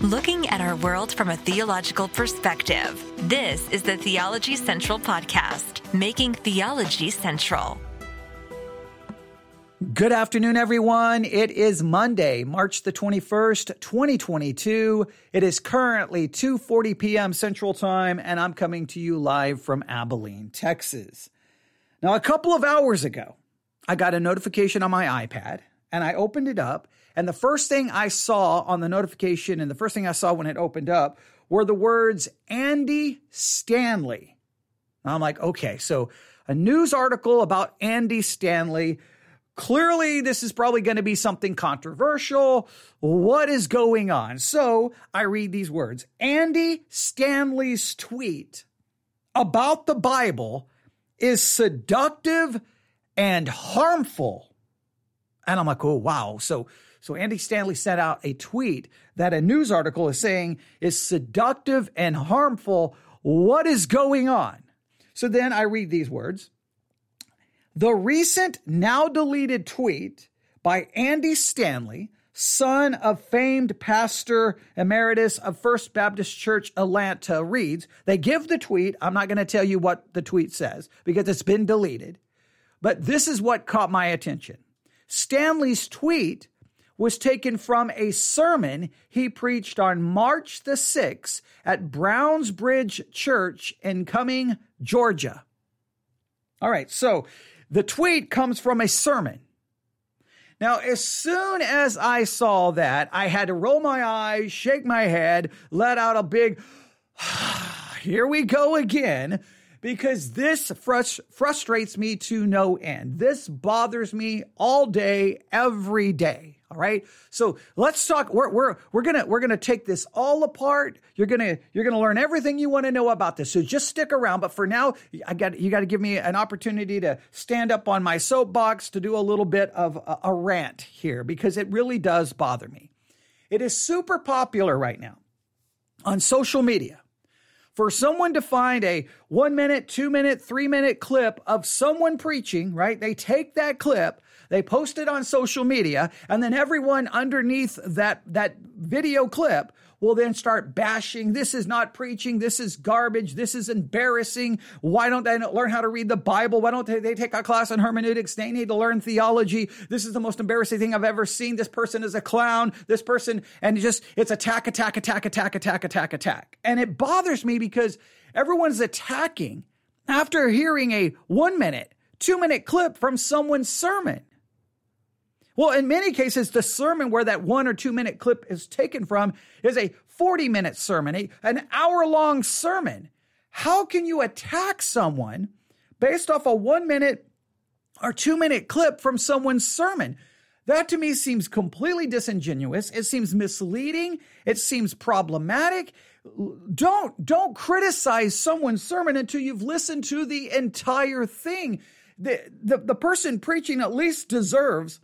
looking at our world from a theological perspective. This is the Theology Central Podcast, making theology central. Good afternoon, everyone. It is Monday, March the 21st, 2022. It is currently 2.40 p.m. Central Time, and I'm coming to you live from Abilene, Texas. Now, a couple of hours ago, I got a notification on my iPad, and I opened it up, and the first thing I saw on the notification and the first thing I saw when it opened up were the words Andy Stanley. And I'm like, okay, so a news article about Andy Stanley. Clearly, this is probably going to be something controversial. What is going on? So I read these words Andy Stanley's tweet about the Bible is seductive and harmful. And I'm like, oh, wow. So so Andy Stanley sent out a tweet that a news article is saying is seductive and harmful. What is going on? So then I read these words. The recent now deleted tweet by Andy Stanley, son of famed pastor emeritus of First Baptist Church Atlanta, reads, they give the tweet. I'm not going to tell you what the tweet says because it's been deleted, but this is what caught my attention. Stanley's tweet was taken from a sermon he preached on March the 6th at Browns Bridge Church in Cumming, Georgia. All right, so the tweet comes from a sermon. Now, as soon as I saw that, I had to roll my eyes, shake my head, let out a big, here we go again, because this frust- frustrates me to no end. This bothers me all day, every day. All right. So let's talk. We're, we're, we're going to, we're going to take this all apart. You're going to, you're going to learn everything you want to know about this. So just stick around. But for now, I got, you got to give me an opportunity to stand up on my soapbox to do a little bit of a, a rant here because it really does bother me. It is super popular right now on social media for someone to find a one minute, two minute, three minute clip of someone preaching, right? They take that clip they post it on social media, and then everyone underneath that, that video clip will then start bashing. This is not preaching. This is garbage. This is embarrassing. Why don't they learn how to read the Bible? Why don't they take a class on hermeneutics? They need to learn theology. This is the most embarrassing thing I've ever seen. This person is a clown. This person, and just, it's attack, attack, attack, attack, attack, attack, attack. And it bothers me because everyone's attacking after hearing a one minute, two minute clip from someone's sermon. Well, in many cases, the sermon where that one or two minute clip is taken from is a 40 minute sermon, an hour long sermon. How can you attack someone based off a one minute or two minute clip from someone's sermon? That to me seems completely disingenuous. It seems misleading. It seems problematic. Don't, don't criticize someone's sermon until you've listened to the entire thing. The, the, the person preaching at least deserves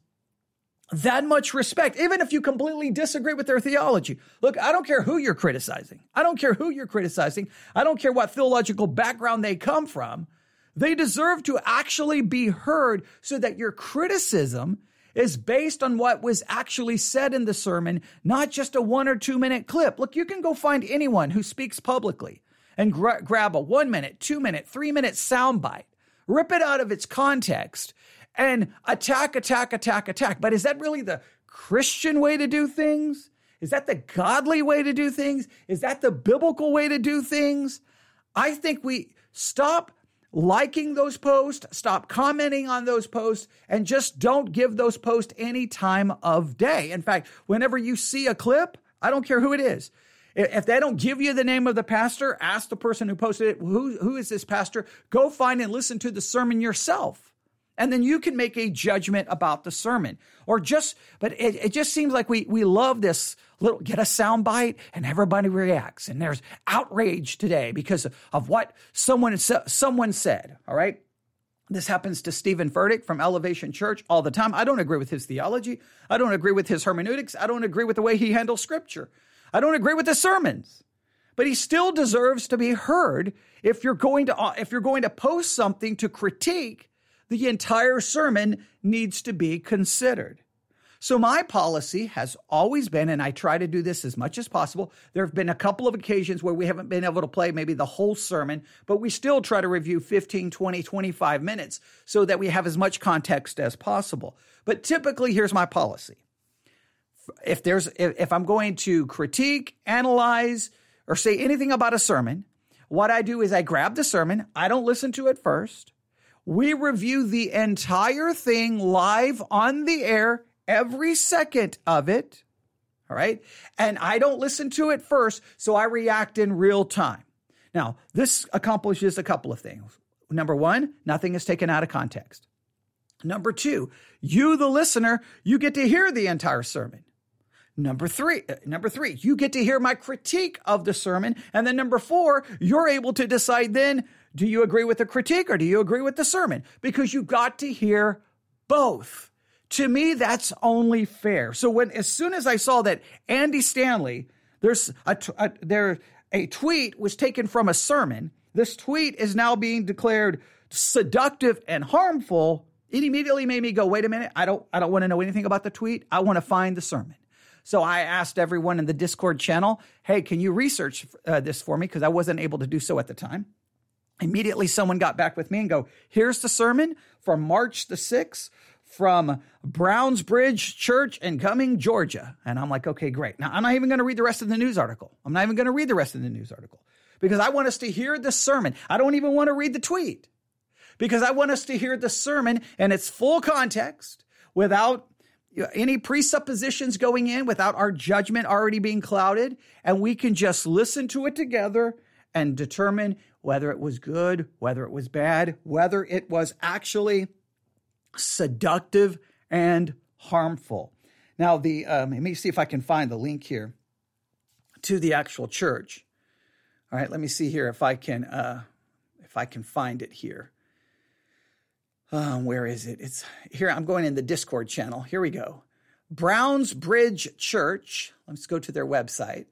that much respect, even if you completely disagree with their theology. Look, I don't care who you're criticizing. I don't care who you're criticizing. I don't care what theological background they come from. They deserve to actually be heard so that your criticism is based on what was actually said in the sermon, not just a one or two minute clip. Look, you can go find anyone who speaks publicly and gra- grab a one minute, two minute, three minute soundbite, rip it out of its context, and attack, attack, attack, attack. But is that really the Christian way to do things? Is that the godly way to do things? Is that the biblical way to do things? I think we stop liking those posts, stop commenting on those posts, and just don't give those posts any time of day. In fact, whenever you see a clip, I don't care who it is. If they don't give you the name of the pastor, ask the person who posted it, who, who is this pastor? Go find and listen to the sermon yourself. And then you can make a judgment about the sermon. Or just, but it, it just seems like we, we love this little, get a sound bite and everybody reacts. And there's outrage today because of, what someone, someone said. All right. This happens to Steven Furtick from Elevation Church all the time. I don't agree with his theology. I don't agree with his hermeneutics. I don't agree with the way he handles scripture. I don't agree with his sermons. But he still deserves to be heard if you're going to if you're going to post something to critique the entire sermon needs to be considered. So my policy has always been, and I try to do this as much as possible. There have been a couple of occasions where we haven't been able to play maybe the whole sermon, but we still try to review 15, 20, 25 minutes so that we have as much context as possible. But typically, here's my policy. If there's, if I'm going to critique, analyze, or say anything about a sermon, what I do is I grab the sermon. I don't listen to it first. We review the entire thing live on the air every second of it. All right. And I don't listen to it first, so I react in real time. Now, this accomplishes a couple of things. Number one, nothing is taken out of context. Number two, you, the listener, you get to hear the entire sermon. Number three, uh, number three, you get to hear my critique of the sermon. And then number four, you're able to decide then, do you agree with the critique or do you agree with the sermon? Because you got to hear both. To me, that's only fair. So when, as soon as I saw that Andy Stanley, there's a, a there, a tweet was taken from a sermon. This tweet is now being declared seductive and harmful. It immediately made me go, wait a minute. I don't, I don't want to know anything about the tweet. I want to find the sermon. So I asked everyone in the Discord channel, hey, can you research uh, this for me? Because I wasn't able to do so at the time. Immediately, someone got back with me and go, here's the sermon from March the 6th from Brownsbridge Church in Cumming, Georgia. And I'm like, okay, great. Now, I'm not even going to read the rest of the news article. I'm not even going to read the rest of the news article because I want us to hear the sermon. I don't even want to read the tweet because I want us to hear the sermon in its full context without any presuppositions going in, without our judgment already being clouded. And we can just listen to it together and determine whether it was good, whether it was bad, whether it was actually seductive and harmful. Now, the um, let me see if I can find the link here to the actual church. All right, let me see here if I can uh, if I can find it here. Um, where is it? It's here. I'm going in the Discord channel. Here we go. Brownsbridge Church. Let's go to their website.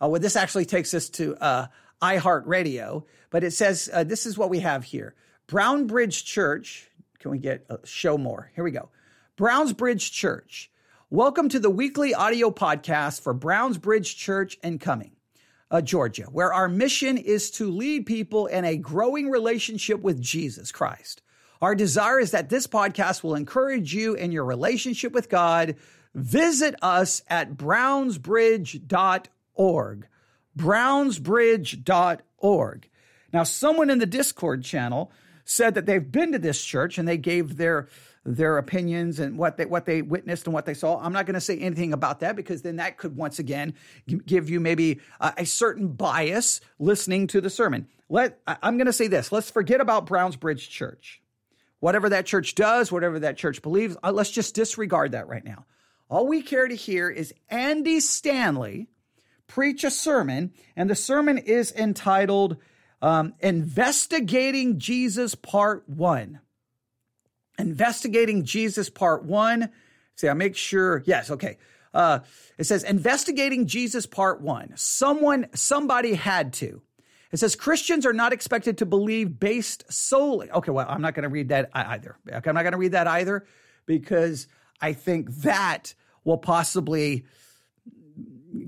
Uh, well, this actually takes us to uh, iHeartRadio, but it says uh, this is what we have here. Brownbridge Church can we get uh, show more? Here we go. Brownsbridge Church. Welcome to the weekly audio podcast for Brownsbridge Church in Cumming, uh, Georgia, where our mission is to lead people in a growing relationship with Jesus Christ. Our desire is that this podcast will encourage you in your relationship with God. Visit us at brownsbridge.org. Brownsbridge.org. Now, someone in the Discord channel said that they've been to this church and they gave their their opinions and what they what they witnessed and what they saw. I'm not going to say anything about that because then that could once again give you maybe a, a certain bias listening to the sermon. Let I'm going to say this. Let's forget about Brownsbridge Church. Whatever that church does, whatever that church believes, uh, let's just disregard that right now. All we care to hear is Andy Stanley preach a sermon, and the sermon is entitled um, Investigating Jesus Part One. Investigating Jesus Part One. See, I make sure. Yes, okay. Uh, it says Investigating Jesus Part One. Someone, somebody had to. It says Christians are not expected to believe based solely. Okay, well, I'm not going to read that either. Okay, I'm not going to read that either because I think that will possibly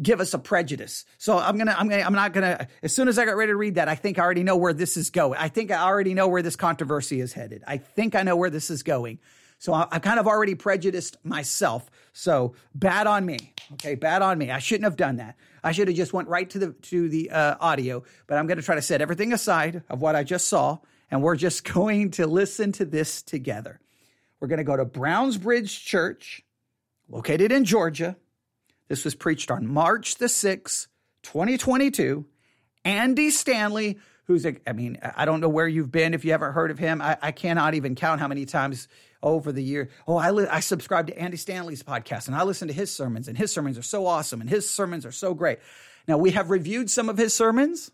give us a prejudice. So I'm gonna, I'm gonna, I'm not gonna. As soon as I got ready to read that, I think I already know where this is going. I think I already know where this controversy is headed. I think I know where this is going. So I, I've kind of already prejudiced myself. So bad on me. Okay, bad on me. I shouldn't have done that. I should have just went right to the to the uh, audio. But I'm to try to set everything aside of what I just saw, and we're just going to listen to this together. We're to go to Brownsbridge Church, located in Georgia. This was preached on March the 6th, 2022. Andy Stanley, who's a, I mean, I don't know where you've been if you haven't heard of him. I, I cannot even count how many times over the year. Oh, I, li- I subscribe to Andy Stanley's podcast and I listen to his sermons, and his sermons are so awesome and his sermons are so great. Now, we have reviewed some of his sermons,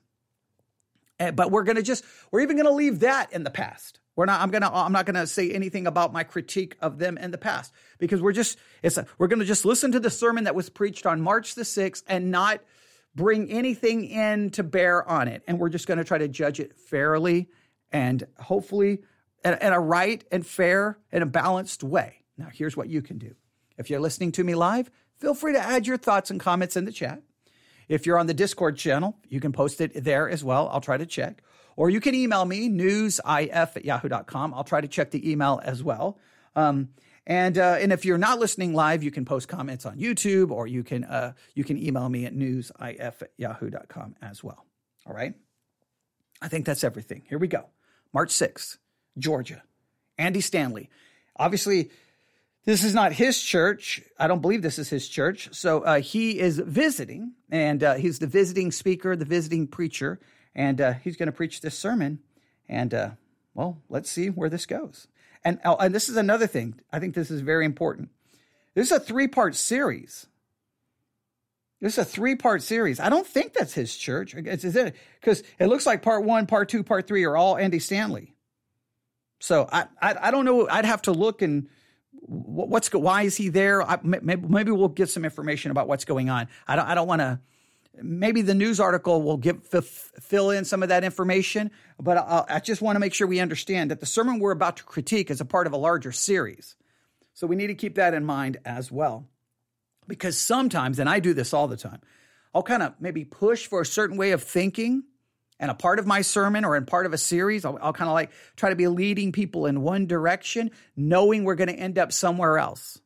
eh, but we're going to just, we're even going to leave that in the past. We're not, I'm gonna, I'm not gonna say anything about my critique of them in the past because we're just, it's, a, we're gonna just listen to the sermon that was preached on March the 6th and not bring anything in to bear on it. And we're just gonna try to judge it fairly and hopefully in, in a right and fair and a balanced way. Now, here's what you can do. If you're listening to me live, feel free to add your thoughts and comments in the chat. If you're on the Discord channel, you can post it there as well. I'll try to check. Or you can email me, newsif at yahoo.com. I'll try to check the email as well. Um, and uh, and if you're not listening live, you can post comments on YouTube or you can uh, you can email me at newsif at yahoo.com as well. All right. I think that's everything. Here we go. March 6th, Georgia. Andy Stanley. Obviously, this is not his church. I don't believe this is his church. So uh, he is visiting, and uh, he's the visiting speaker, the visiting preacher, and uh, he's going to preach this sermon. And uh, well, let's see where this goes. And, oh, and this is another thing. I think this is very important. This is a three part series. This is a three part series. I don't think that's his church. Because it looks like part one, part two, part three are all Andy Stanley. So I, I, I don't know. I'd have to look and what's why is he there? I, maybe, maybe we'll get some information about what's going on. I don't I don't want to. Maybe the news article will give f- fill in some of that information, but I, I just want to make sure we understand that the sermon we're about to critique is a part of a larger series. So we need to keep that in mind as well. Because sometimes, and I do this all the time, I'll kind of maybe push for a certain way of thinking and a part of my sermon or in part of a series, I'll, I'll kind of like try to be leading people in one direction, knowing we're going to end up somewhere else.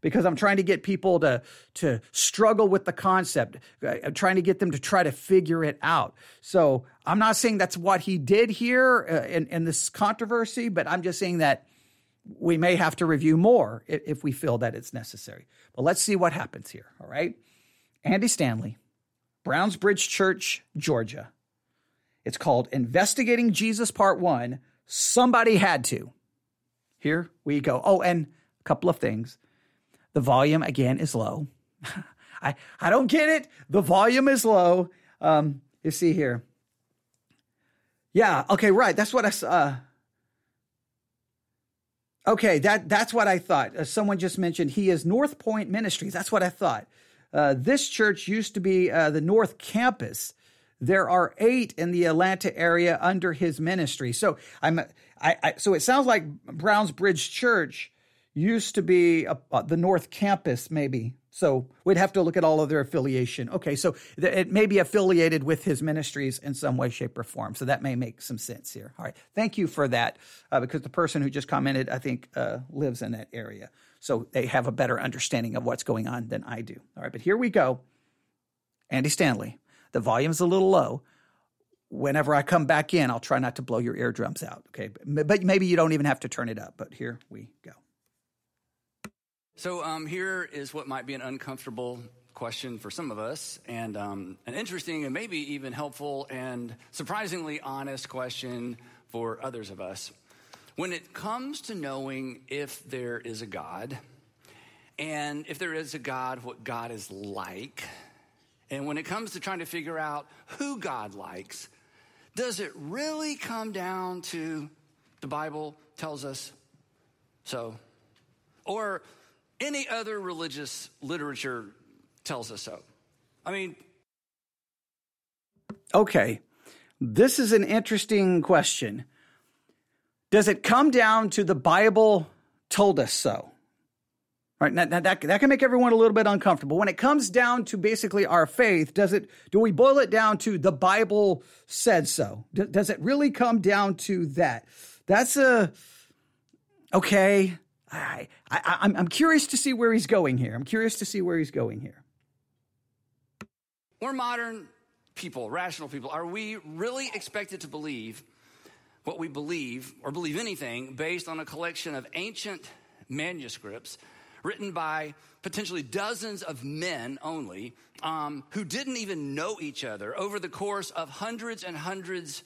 Because I'm trying to get people to, to struggle with the concept. I'm trying to get them to try to figure it out. So I'm not saying that's what he did here uh, in, in this controversy, but I'm just saying that we may have to review more if, if we feel that it's necessary. But let's see what happens here. All right. Andy Stanley, Browns Bridge Church, Georgia. It's called Investigating Jesus Part One. Somebody had to. Here we go. Oh, and a couple of things. The volume again is low. I, I don't get it. The volume is low. Um, you see here. Yeah, okay, right. That's what I saw. Uh, okay, that that's what I thought. Uh, someone just mentioned he is North Point Ministries. That's what I thought. Uh, this church used to be uh, the North Campus there are eight in the Atlanta area under his ministry. So I'm, I, I so it sounds like Browns Bridge Church used to be a, a, the North Campus, maybe. So we'd have to look at all of their affiliation. Okay, so th- it may be affiliated with his ministries in some way, shape, or form. So that may make some sense here. All right, thank you for that, uh, because the person who just commented, I think, uh, lives in that area, so they have a better understanding of what's going on than I do. All right, but here we go. Andy Stanley. The volume's a little low. Whenever I come back in, I'll try not to blow your eardrums out. Okay. But maybe you don't even have to turn it up. But here we go. So um, here is what might be an uncomfortable question for some of us, and um, an interesting and maybe even helpful and surprisingly honest question for others of us. When it comes to knowing if there is a God, and if there is a God, what God is like, and when it comes to trying to figure out who God likes, does it really come down to the Bible tells us so? Or any other religious literature tells us so? I mean, okay, this is an interesting question. Does it come down to the Bible told us so? Right that, that, that can make everyone a little bit uncomfortable. When it comes down to basically our faith, does it do we boil it down to the Bible said so? Does it really come down to that? That's a okay. I, I I'm I'm curious to see where he's going here. I'm curious to see where he's going here. We're modern people, rational people. Are we really expected to believe what we believe or believe anything based on a collection of ancient manuscripts? written by potentially dozens of men only um, who didn't even know each other over the course of hundreds and hundreds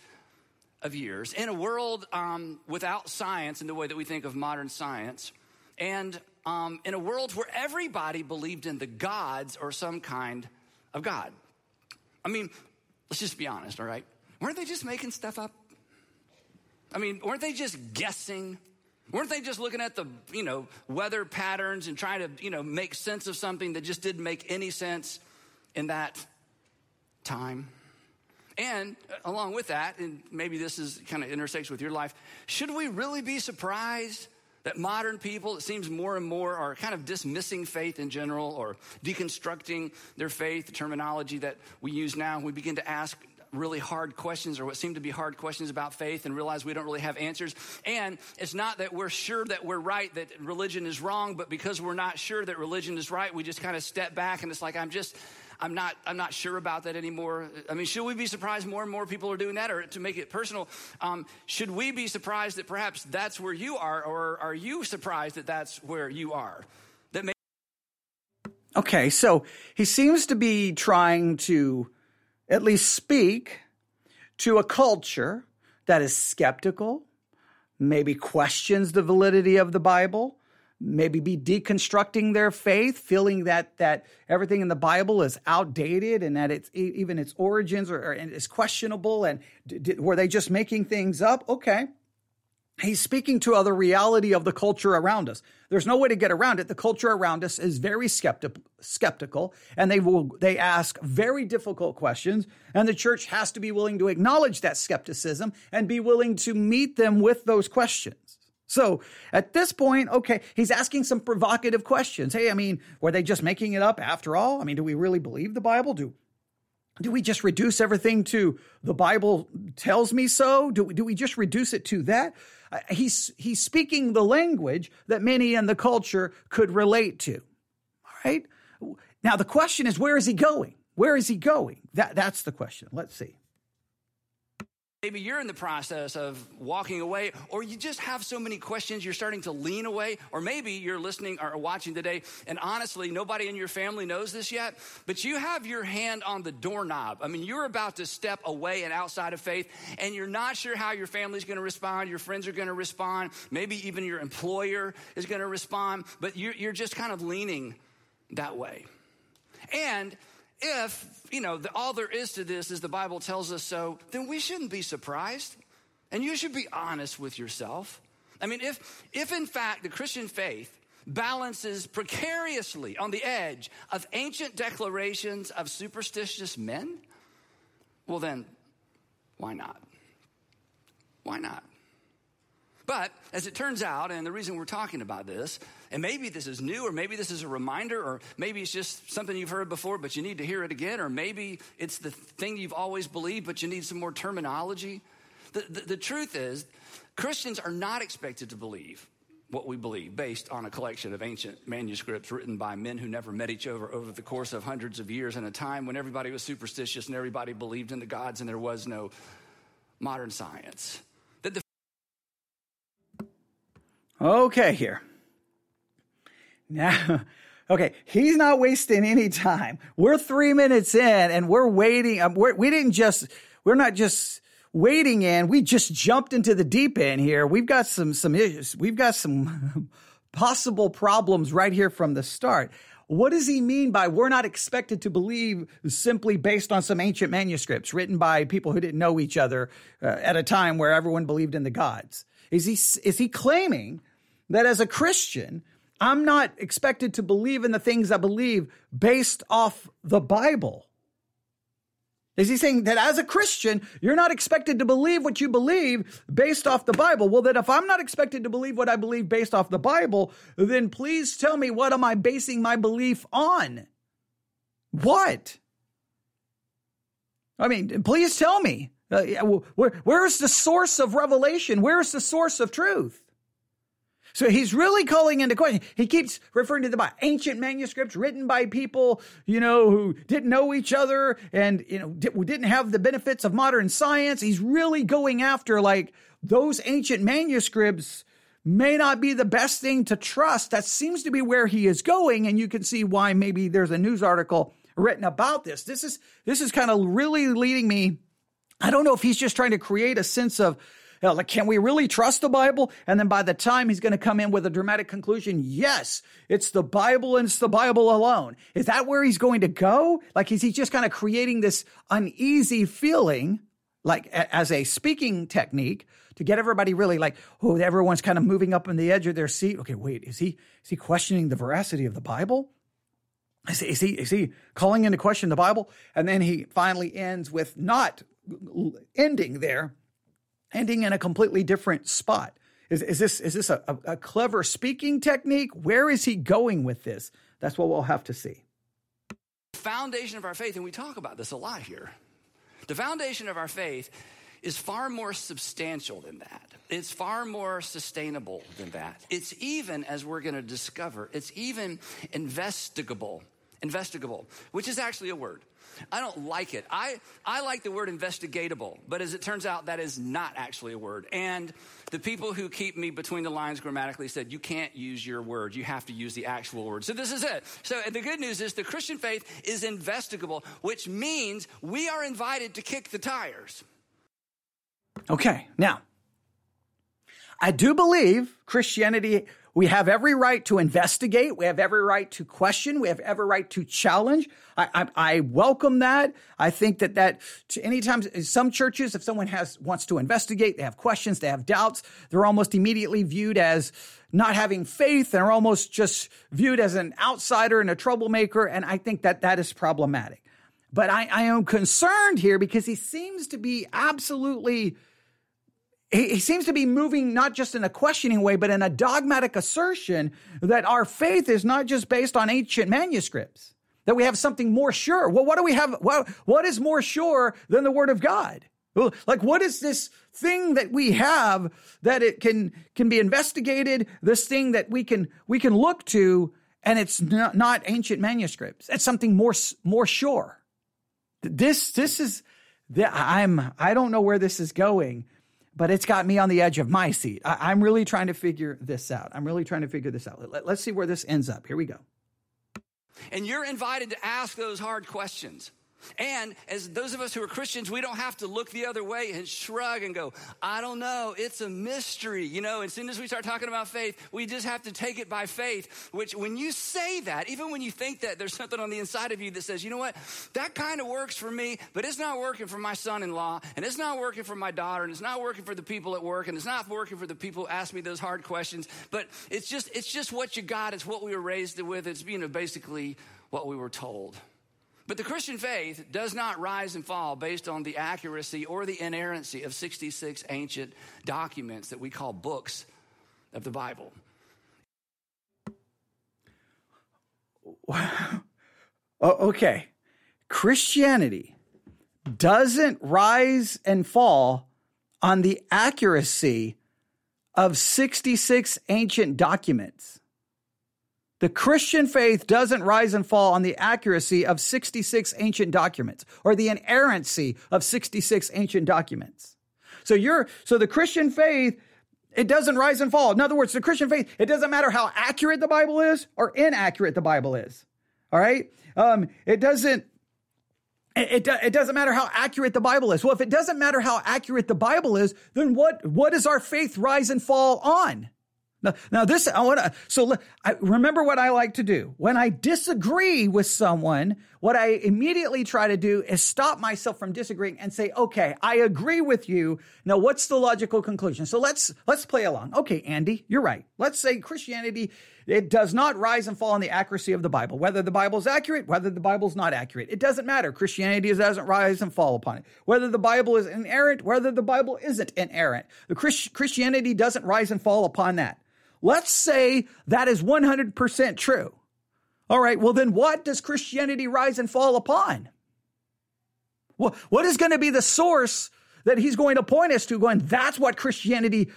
of years in a world um, without science in the way that we think of modern science and um, in a world where everybody believed in the gods or some kind of god. I mean let's just be honest all right? Weren't they just making stuff up? I mean weren't they just guessing? Weren't they just looking at the, you know, weather patterns and trying to, you know, make sense of something that just didn't make any sense in that time? And uh, along with that, and maybe this is kind of intersects with your life, should we really be surprised That modern people, it seems more and more, are kind of dismissing faith in general or deconstructing their faith, the terminology that we use now. We begin to ask really hard questions or what seem to be hard questions about faith and realize we don't really have answers. And it's not that we're sure that we're right, that religion is wrong, but because we're not sure that religion is right, we just kind of step back and it's like, I'm just, I'm not, I'm not sure about that anymore. I mean, should we be surprised more and more people are doing that? Or to make it personal, um, should we be surprised that perhaps that's where you are? Or are you surprised that that's where you are? That may- Okay, so he seems to be trying to at least speak to a culture that is skeptical, maybe questions the validity of the Bible, maybe be deconstructing their faith, feeling that that everything in the Bible is outdated and that it's even its origins are, are is questionable and were they just making things up? Okay. He's speaking to other reality of the culture around us. There's no way to get around it. The culture around us is very skeptic, skeptical, and they will they ask very difficult questions. And the church has to be willing to acknowledge that skepticism and be willing to meet them with those questions. So at this point, okay, he's asking some provocative questions. Hey, I mean, were they just making it up after all? I mean, do we really believe the Bible? Do do we just reduce everything to the Bible tells me so? Do we, do we just reduce it to that? Uh, he's he's speaking the language that many in the culture could relate to. All right. Now the question is, where is he going? Where is he going? That that's the question. Let's see. Maybe you're in the process of walking away, or you just have so many questions, you're starting to lean away, or maybe you're listening or watching today, and honestly, nobody in your family knows this yet, but you have your hand on the doorknob. I mean, you're about to step away and outside of faith, and you're not sure how your family's gonna respond, your friends are gonna respond, maybe even your employer is gonna respond, but you're, you're just kind of leaning that way. And if, you know, the, all there is to this is the Bible tells us so, then we shouldn't be surprised. And you should be honest with yourself. I mean, if, if in fact the Christian faith balances precariously on the edge of ancient declarations of superstitious men, well, then why not? Why not? But as it turns out, and the reason we're talking about this, and maybe this is new, or maybe this is a reminder, or maybe it's just something you've heard before, but you need to hear it again, or maybe it's the thing you've always believed, but you need some more terminology. The, the, the truth is, Christians are not expected to believe what we believe based on a collection of ancient manuscripts written by men who never met each other over the course of hundreds of years in a time when everybody was superstitious and everybody believed in the gods and there was no modern science. Okay, here. Now, okay, he's not wasting any time. We're three minutes in and we're waiting. Um, we're, we didn't just, we're not just waiting in. We just jumped into the deep end here. We've got some, some issues. We've got some possible problems right here from the start. What does he mean by we're not expected to believe simply based on some ancient manuscripts written by people who didn't know each other uh, at a time where everyone believed in the gods? Is he, is he claiming that as a Christian, I'm not expected to believe in the things I believe based off the Bible. Is he saying that as a Christian, you're not expected to believe what you believe based off the Bible? Well, then if I'm not expected to believe what I believe based off the Bible, then please tell me what am I basing my belief on? What? I mean, please tell me. Uh, where, where's the source of revelation? Where's the source of truth? So he's really calling into question. He keeps referring to the Bible, ancient manuscripts written by people, you know, who didn't know each other and, you know, didn't have the benefits of modern science. He's really going after like those ancient manuscripts may not be the best thing to trust. That seems to be where he is going. And you can see why maybe there's a news article written about this. This is, this is kind of really leading me. I don't know if he's just trying to create a sense of, like, can we really trust the Bible? And then by the time he's going to come in with a dramatic conclusion, yes, it's the Bible and it's the Bible alone. Is that where he's going to go? Like, is he just kind of creating this uneasy feeling, like as a speaking technique to get everybody really like, oh, everyone's kind of moving up on the edge of their seat. Okay, wait, is he is he questioning the veracity of the Bible? Is he, is he is he calling into question the Bible? And then he finally ends with not ending there ending in a completely different spot. Is, is this is this a, a, a clever speaking technique? Where is he going with this? That's what we'll have to see. Foundation of our faith, and we talk about this a lot here. The foundation of our faith is far more substantial than that. It's far more sustainable than that. It's even, as we're going to discover, it's even investigable. Investigable, which is actually a word. I don't like it. I, I like the word investigatable, but as it turns out, that is not actually a word. And the people who keep me between the lines grammatically said, you can't use your word. You have to use the actual word. So this is it. So the good news is the Christian faith is investigable, which means we are invited to kick the tires. Okay, now, I do believe Christianity, we have every right to investigate. We have every right to question. We have every right to challenge. I, I, I welcome that. I think that that anytime some churches, if someone has wants to investigate, they have questions, they have doubts, they're almost immediately viewed as not having faith and are almost just viewed as an outsider and a troublemaker. And I think that that is problematic. But I, I am concerned here because he seems to be absolutely he, seems to be moving not just in a questioning way, but in a dogmatic assertion that our faith is not just based on ancient manuscripts, that we have something more sure. Well, what do we have? What, what is more sure than the word of God? Like, what is this thing that we have that it can, can be investigated? This thing that we can, we can look to and it's not, not ancient manuscripts. It's something more, more sure. This, this is, I'm, I don't know where this is going, but it's got me on the edge of my seat. I, am really trying to figure this out. I'm really trying to figure this out. Let, let's see where this ends up. Here we go. And you're invited to ask those hard questions. And as those of us who are Christians, we don't have to look the other way and shrug and go, I don't know, it's a mystery. You know, as soon as we start talking about faith, we just have to take it by faith. Which, when you say that, even when you think that, there's something on the inside of you that says, you know what, that kind of works for me, but it's not working for my son in law, and it's not working for my daughter, and it's not working for the people at work, and it's not working for the people who ask me those hard questions. But it's just, it's just what you got, it's what we were raised with, it's, you know, basically what we were told. But the Christian faith does not rise and fall based on the accuracy or the inerrancy of 66 ancient documents that we call books of the Bible. Oh, okay. Christianity doesn't rise and fall on the accuracy of 66 ancient documents. The Christian faith doesn't rise and fall on the accuracy of 66 ancient documents or the inerrancy of 66 ancient documents. So you're, so the Christian faith, it doesn't rise and fall. In other words, the Christian faith, it doesn't matter how accurate the Bible is or inaccurate the Bible is. All right. Um, it doesn't, it, it, it, doesn't matter how accurate the Bible is. Well, if it doesn't matter how accurate the Bible is, then what, what does our faith rise and fall on? Now, now this, I want to, so I, remember what I like to do. When I disagree with someone, what I immediately try to do is stop myself from disagreeing and say, okay, I agree with you. Now, what's the logical conclusion? So let's, let's play along. Okay, Andy, you're right. Let's say Christianity, it does not rise and fall on the accuracy of the Bible. Whether the Bible is accurate, whether the Bible is not accurate, it doesn't matter. Christianity doesn't rise and fall upon it. Whether the Bible is inerrant, whether the Bible isn't inerrant. The Christ- Christianity doesn't rise and fall upon that. Let's say that is 100% true. All right, well, then what does Christianity rise and fall upon? What is going to be the source that he's going to point us to, going, that's what Christianity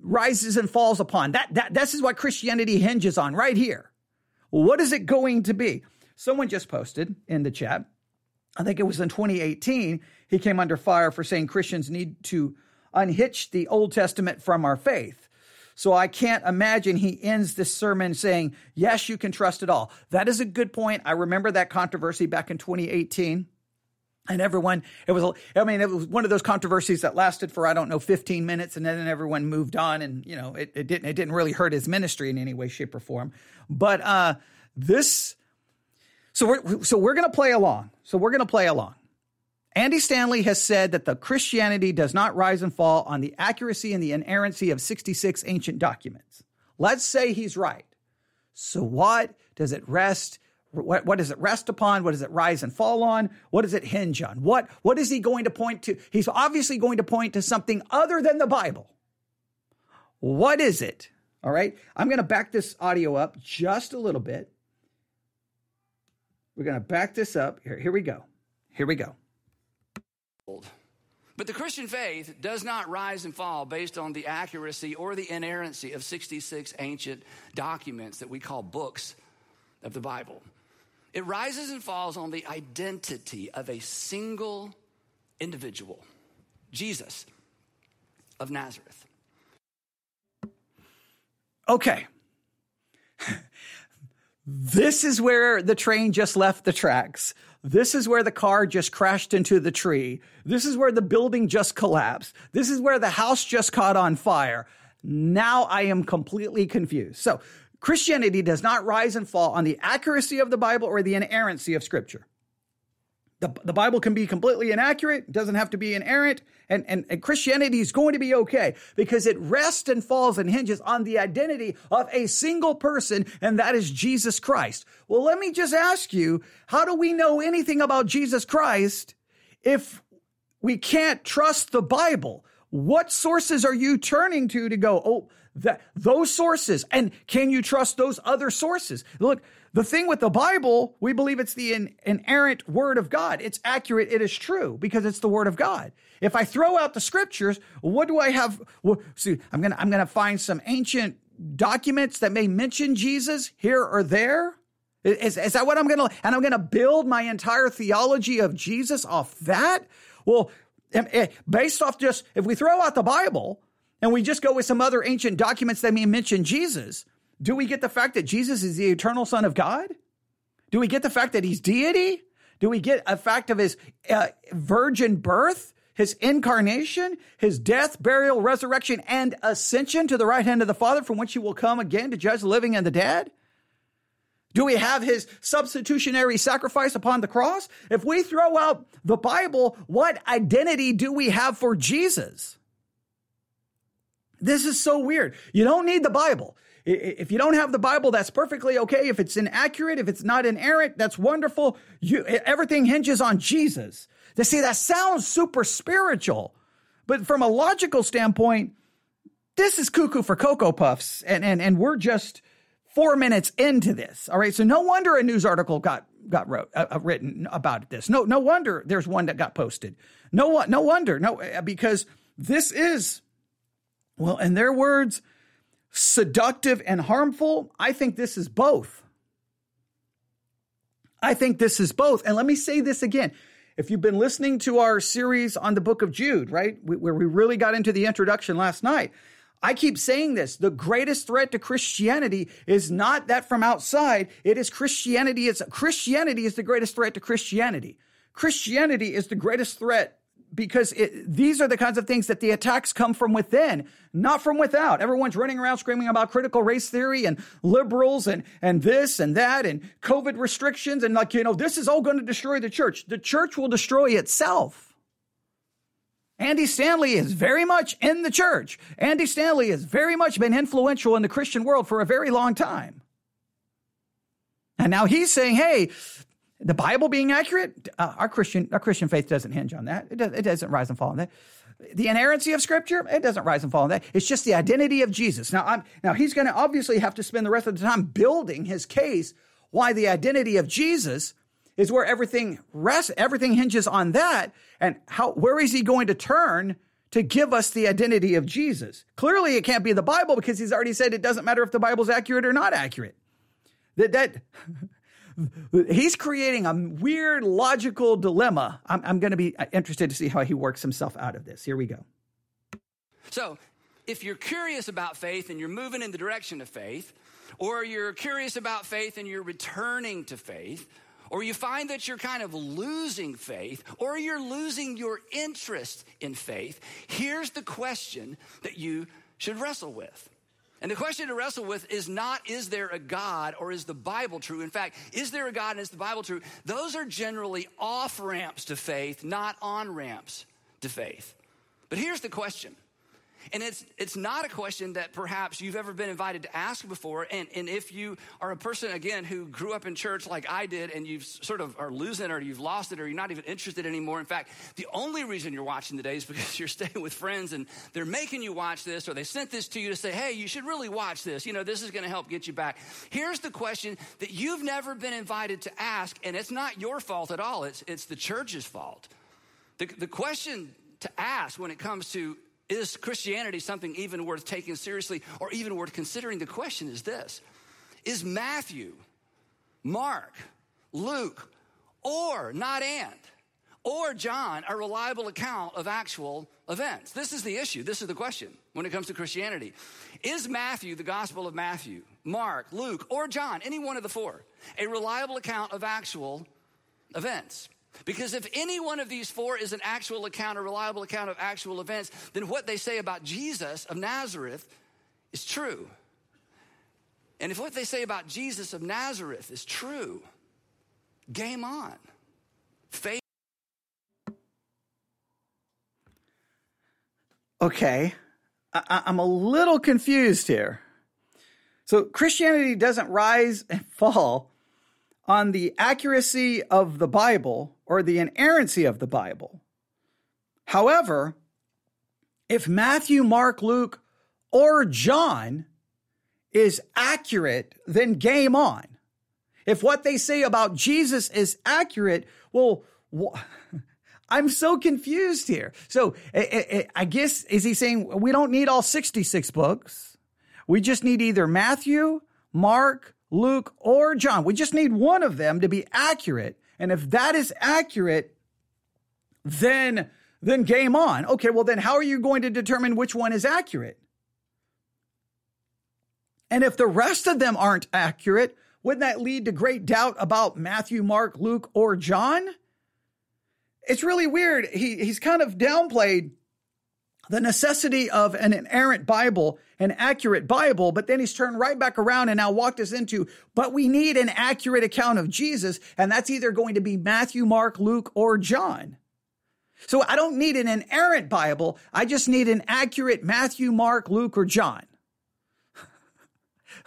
rises and falls upon? That, that, this is what Christianity hinges on right here. What is it going to be? Someone just posted in the chat, I think it was in 2018, he came under fire for saying Christians need to unhitch the Old Testament from our faith. So I can't imagine he ends this sermon saying, Yes, you can trust it all. That is a good point. I remember that controversy back in 2018. And everyone, it was, I mean, it was one of those controversies that lasted for, I don't know, 15 minutes and then everyone moved on and, you know, it, it didn't, it didn't really hurt his ministry in any way, shape or form. But, uh, this, so we're, so we're going to play along. So we're going to play along. Andy Stanley has said that the Christianity does not rise and fall on the accuracy and the inerrancy of 66 ancient documents. Let's say he's right. So what does it rest? What, what does it rest upon? What does it rise and fall on? What does it hinge on? What, what is he going to point to? He's obviously going to point to something other than the Bible. What is it? All right. I'm going to back this audio up just a little bit. We're going to back this up. Here, here we go. Here we go. But the Christian faith does not rise and fall based on the accuracy or the inerrancy of 66 ancient documents that we call books of the Bible. It rises and falls on the identity of a single individual, Jesus of Nazareth. Okay. this is where the train just left the tracks. This is where the car just crashed into the tree. This is where the building just collapsed. This is where the house just caught on fire. Now I am completely confused. So, Christianity does not rise and fall on the accuracy of the Bible or the inerrancy of Scripture. The, the Bible can be completely inaccurate, doesn't have to be inerrant, and, and, and Christianity is going to be okay because it rests and falls and hinges on the identity of a single person, and that is Jesus Christ. Well, let me just ask you how do we know anything about Jesus Christ if we can't trust the Bible? What sources are you turning to to go, oh, that those sources, and can you trust those other sources? Look, the thing with the Bible, we believe it's the in, inerrant word of God. It's accurate. It is true because it's the word of God. If I throw out the scriptures, what do I have? Well, see, I'm going to, I'm going to find some ancient documents that may mention Jesus here or there. Is, is that what I'm going to, and I'm going to build my entire theology of Jesus off that? Well, eh, based off just, if we throw out the Bible and we just go with some other ancient documents that may mention Jesus, do we get the fact that Jesus is the eternal Son of God? Do we get the fact that he's deity? Do we get a fact of his uh, virgin birth, his incarnation, his death, burial, resurrection, and ascension to the right hand of the Father, from which he will come again to judge the living and the dead? Do we have his substitutionary sacrifice upon the cross? If we throw out the Bible, what identity do we have for Jesus? This is so weird. You don't need the Bible. If you don't have the Bible, that's perfectly okay. If it's inaccurate, if it's not inerrant, that's wonderful. You, everything hinges on Jesus. They say that sounds super spiritual, but from a logical standpoint, this is cuckoo for Cocoa Puffs, and, and, and we're just four minutes into this. All right. So no wonder a news article got got wrote, uh, uh written about this. No no wonder there's one that got posted. No no wonder no uh, because this is well in their words seductive and harmful? I think this is both. I think this is both. And let me say this again. If you've been listening to our series on the book of Jude, right, where we really got into the introduction last night, I keep saying this. The greatest threat to Christianity is not that from outside. It is Christianity. It's Christianity is the greatest threat to Christianity. Christianity is the greatest threat because it, these are the kinds of things that the attacks come from within, not from without. Everyone's running around screaming about critical race theory and liberals and, and this and that and COVID restrictions and like, you know, this is all going to destroy the church. The church will destroy itself. Andy Stanley is very much in the church. Andy Stanley has very much been influential in the Christian world for a very long time. And now he's saying, hey, the Bible being accurate, uh, our Christian our Christian faith doesn't hinge on that. It, does, it doesn't rise and fall on that. The inerrancy of Scripture, it doesn't rise and fall on that. It's just the identity of Jesus. Now, I'm, now he's going to obviously have to spend the rest of the time building his case why the identity of Jesus is where everything rests. Everything hinges on that, and how where is he going to turn to give us the identity of Jesus? Clearly, it can't be the Bible because he's already said it doesn't matter if the Bible's accurate or not accurate. That that he's creating a weird logical dilemma. I'm, I'm going to be interested to see how he works himself out of this. Here we go. So, if you're curious about faith and you're moving in the direction of faith, or you're curious about faith and you're returning to faith, or you find that you're kind of losing faith, or you're losing your interest in faith, here's the question that you should wrestle with. And the question to wrestle with is not, is there a God or is the Bible true? In fact, is there a God and is the Bible true? Those are generally off ramps to faith, not on ramps to faith. But here's the question And it's, it's not a question that perhaps you've ever been invited to ask before. And, and if you are a person, again, who grew up in church like I did, and you've sort of are losing it or you've lost it or you're not even interested anymore. In fact, the only reason you're watching today is because you're staying with friends and they're making you watch this or they sent this to you to say, hey, you should really watch this. You know, this is going to help get you back. Here's the question that you've never been invited to ask, and it's not your fault at all, it's, it's the church's fault. The, the question to ask when it comes to is Christianity something even worth taking seriously or even worth considering? The question is this Is Matthew, Mark, Luke, or not and, or John a reliable account of actual events? This is the issue. This is the question when it comes to Christianity. Is Matthew, the Gospel of Matthew, Mark, Luke, or John, any one of the four, a reliable account of actual events? Because if any one of these four is an actual account, a reliable account of actual events, then what they say about Jesus of Nazareth is true. And if what they say about Jesus of Nazareth is true, game on. Faith. Okay, I- I'm a little confused here. So Christianity doesn't rise and fall on the accuracy of the Bible or the inerrancy of the Bible. However, if Matthew, Mark, Luke, or John is accurate, then game on. If what they say about Jesus is accurate, well, wh- I'm so confused here. So I, I guess, is he saying we don't need all 66 books? We just need either Matthew, Mark, Luke, or John. We just need one of them to be accurate. And if that is accurate, then then game on. Okay, well then how are you going to determine which one is accurate? And if the rest of them aren't accurate, wouldn't that lead to great doubt about Matthew, Mark, Luke, or John? It's really weird. He he's kind of downplayed the necessity of an inerrant Bible, an accurate Bible, but then he's turned right back around and now walked us into, but we need an accurate account of Jesus, and that's either going to be Matthew, Mark, Luke, or John. So I don't need an inerrant Bible. I just need an accurate Matthew, Mark, Luke, or John.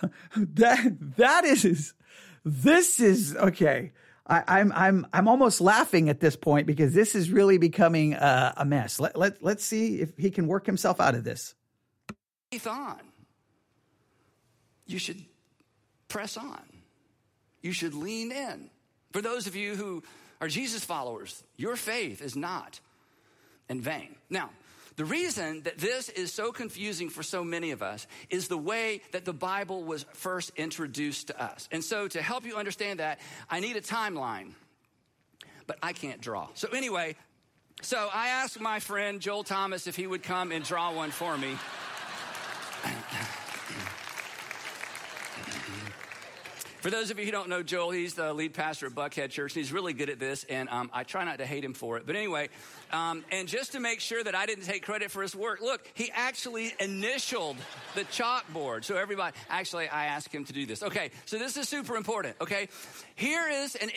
that, that is, this is, okay. I, am I'm, I'm I'm almost laughing at this point because this is really becoming a, a mess. Let, let let's see if he can work himself out of this. Faith on. You should press on. You should lean in. For those of you who are Jesus followers, your faith is not in vain. Now, the reason that this is so confusing for so many of us is the way that the Bible was first introduced to us. And so, to help you understand that, I need a timeline, but I can't draw. So, anyway, so I asked my friend Joel Thomas if he would come and draw one for me. For those of you who don't know Joel, he's the lead pastor at Buckhead Church, and he's really good at this, and um, I try not to hate him for it. But anyway, um, and just to make sure that I didn't take credit for his work, look, he actually initialed the chalkboard. So everybody, actually, I asked him to do this. Okay, so this is super important, okay? Here is an.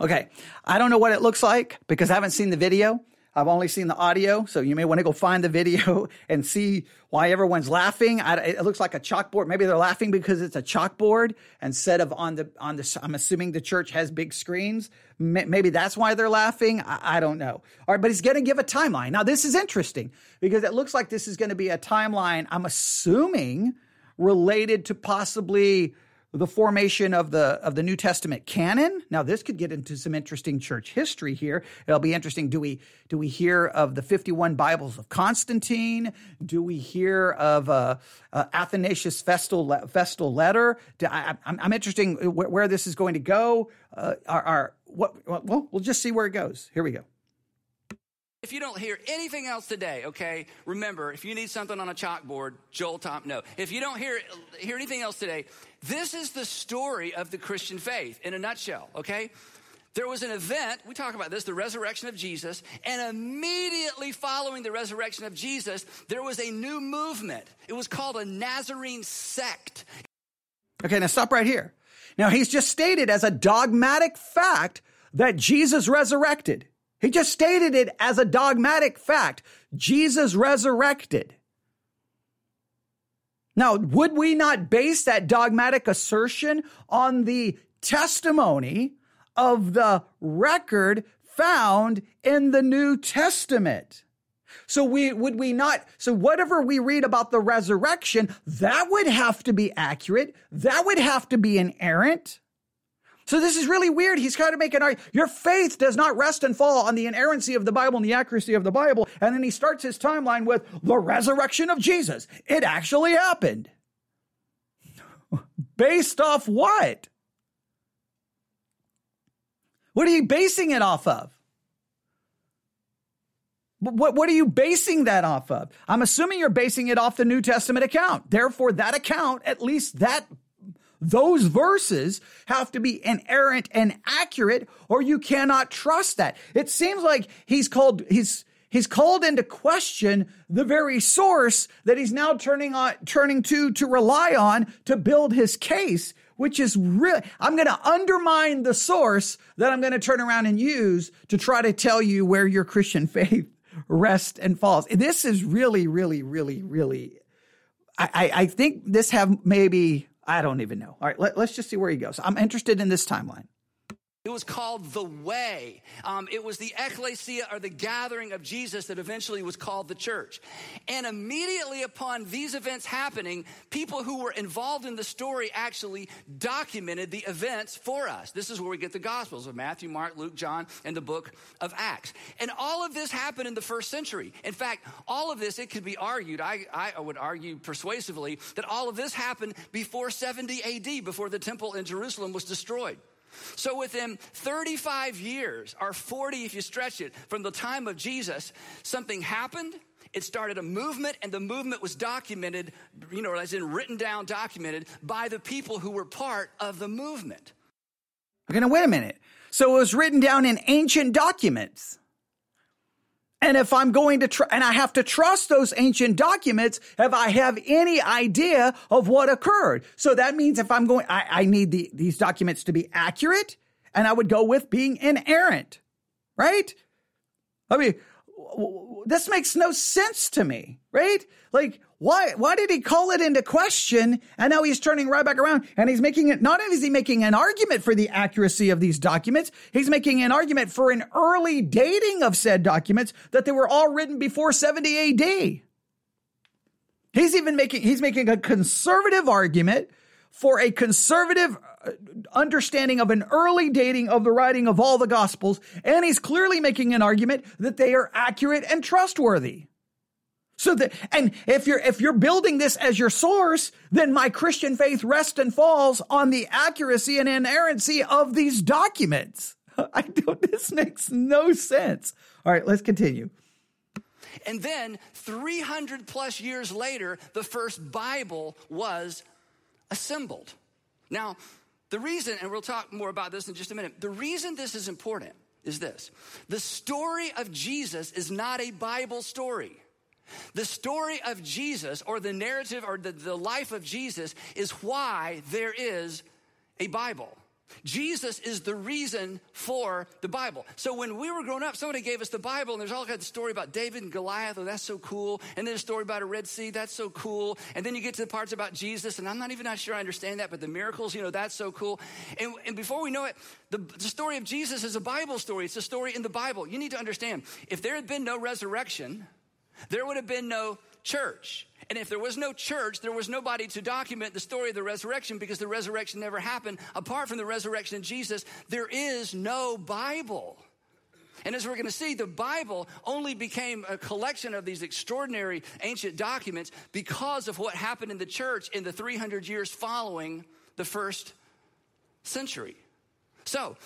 Okay, I don't know what it looks like because I haven't seen the video. I've only seen the audio, so you may want to go find the video and see why everyone's laughing. I, it looks like a chalkboard. Maybe they're laughing because it's a chalkboard instead of on the on the. I'm assuming the church has big screens. Maybe that's why they're laughing. I, I don't know. All right, but he's going to give a timeline. Now this is interesting because it looks like this is going to be a timeline. I'm assuming related to possibly the formation of the of the New Testament canon. Now, this could get into some interesting church history here. It'll be interesting. Do we do we hear of the fifty one Bibles of Constantine? Do we hear of uh, uh, Athanasius Festal Festal letter? I, am interested where, where, this is going to go. Uh, our, our what? Well, we'll just see where it goes. Here we go. If you don't hear anything else today, okay, remember, if you need something on a chalkboard, Joel Tom, no. If you don't hear, hear anything else today, this is the story of the Christian faith in a nutshell, okay? There was an event, we talk about this, the resurrection of Jesus, and immediately following the resurrection of Jesus, there was a new movement. It was called a Nazarene sect. Okay, now stop right here. Now, he's just stated as a dogmatic fact that Jesus resurrected. He just stated it as a dogmatic fact. Jesus resurrected. Now, would we not base that dogmatic assertion on the testimony of the record found in the New Testament? So we would we not so whatever we read about the resurrection that would have to be accurate that would have to be inerrant so this is really weird. He's trying to make an argument. Your faith does not rest and fall on the inerrancy of the Bible and the accuracy of the Bible. And then he starts his timeline with the resurrection of Jesus. It actually happened. Based off what? What are you basing it off of? What, what are you basing that off of? I'm assuming you're basing it off the New Testament account. Therefore, that account, at least that those verses have to be inerrant and accurate, or you cannot trust that. It seems like he's called, he's, he's called into question the very source that he's now turning on, turning to, to rely on to build his case, which is really, I'm going to undermine the source that I'm going to turn around and use to try to tell you where your Christian faith rests and falls. This is really, really, really, really, I, I think this have maybe I don't even know. All right, let, us just see where he goes. I'm interested in this timeline. It was called the way. Um, it was the ecclesia or the gathering of Jesus that eventually was called the church. And immediately upon these events happening, people who were involved in the story actually documented the events for us. This is where we get the Gospels of Matthew, Mark, Luke, John, and the book of Acts. And all of this happened in the first century. In fact, all of this, it could be argued, I, I would argue persuasively, that all of this happened before 70 AD, before the temple in Jerusalem was destroyed. So within 35 years, or 40 if you stretch it, from the time of Jesus, something happened. It started a movement, and the movement was documented, you know, as in written down, documented by the people who were part of the movement. Okay, now wait a minute. So it was written down in ancient documents. And if I'm going to tr- and I have to trust those ancient documents if I have any idea of what occurred. So that means if I'm going, I, I need the, these documents to be accurate and I would go with being inerrant, right? I mean, this makes no sense to me, right? Like, why, why did he call it into question? And now he's turning right back around and he's making it, not only is he making an argument for the accuracy of these documents, he's making an argument for an early dating of said documents that they were all written before 70 AD. He's even making, he's making a conservative argument for a conservative uh, understanding of an early dating of the writing of all the gospels. And he's clearly making an argument that they are accurate and trustworthy. So that, and if you're, if you're building this as your source, then my Christian faith rests and falls on the accuracy and inerrancy of these documents. I don't, this makes no sense. All right, let's continue. And then 300 plus years later, the first Bible was assembled. Now, the reason, and we'll talk more about this in just a minute, the reason this is important is this the story of Jesus is not a Bible story. The story of Jesus, or the narrative, or the, the life of Jesus, is why there is a Bible. Jesus is the reason for the Bible. So when we were growing up, somebody gave us the Bible, and there's all kinds of story about David and Goliath. Oh, that's so cool. And then a story about a Red Sea. That's so cool. And then you get to the parts about Jesus, and I'm not even not sure I understand that, but the miracles, you know, that's so cool. And, and before we know it, the, the story of Jesus is a Bible story. It's a story in the Bible. You need to understand, if there had been no resurrection, there would have been no church. And if there was no church, there was nobody to document the story of the resurrection because the resurrection never happened. Apart from the resurrection of Jesus, there is no Bible. And as we're going to see, the Bible only became a collection of these extraordinary ancient documents because of what happened in the church in the 300 years following the first century. So,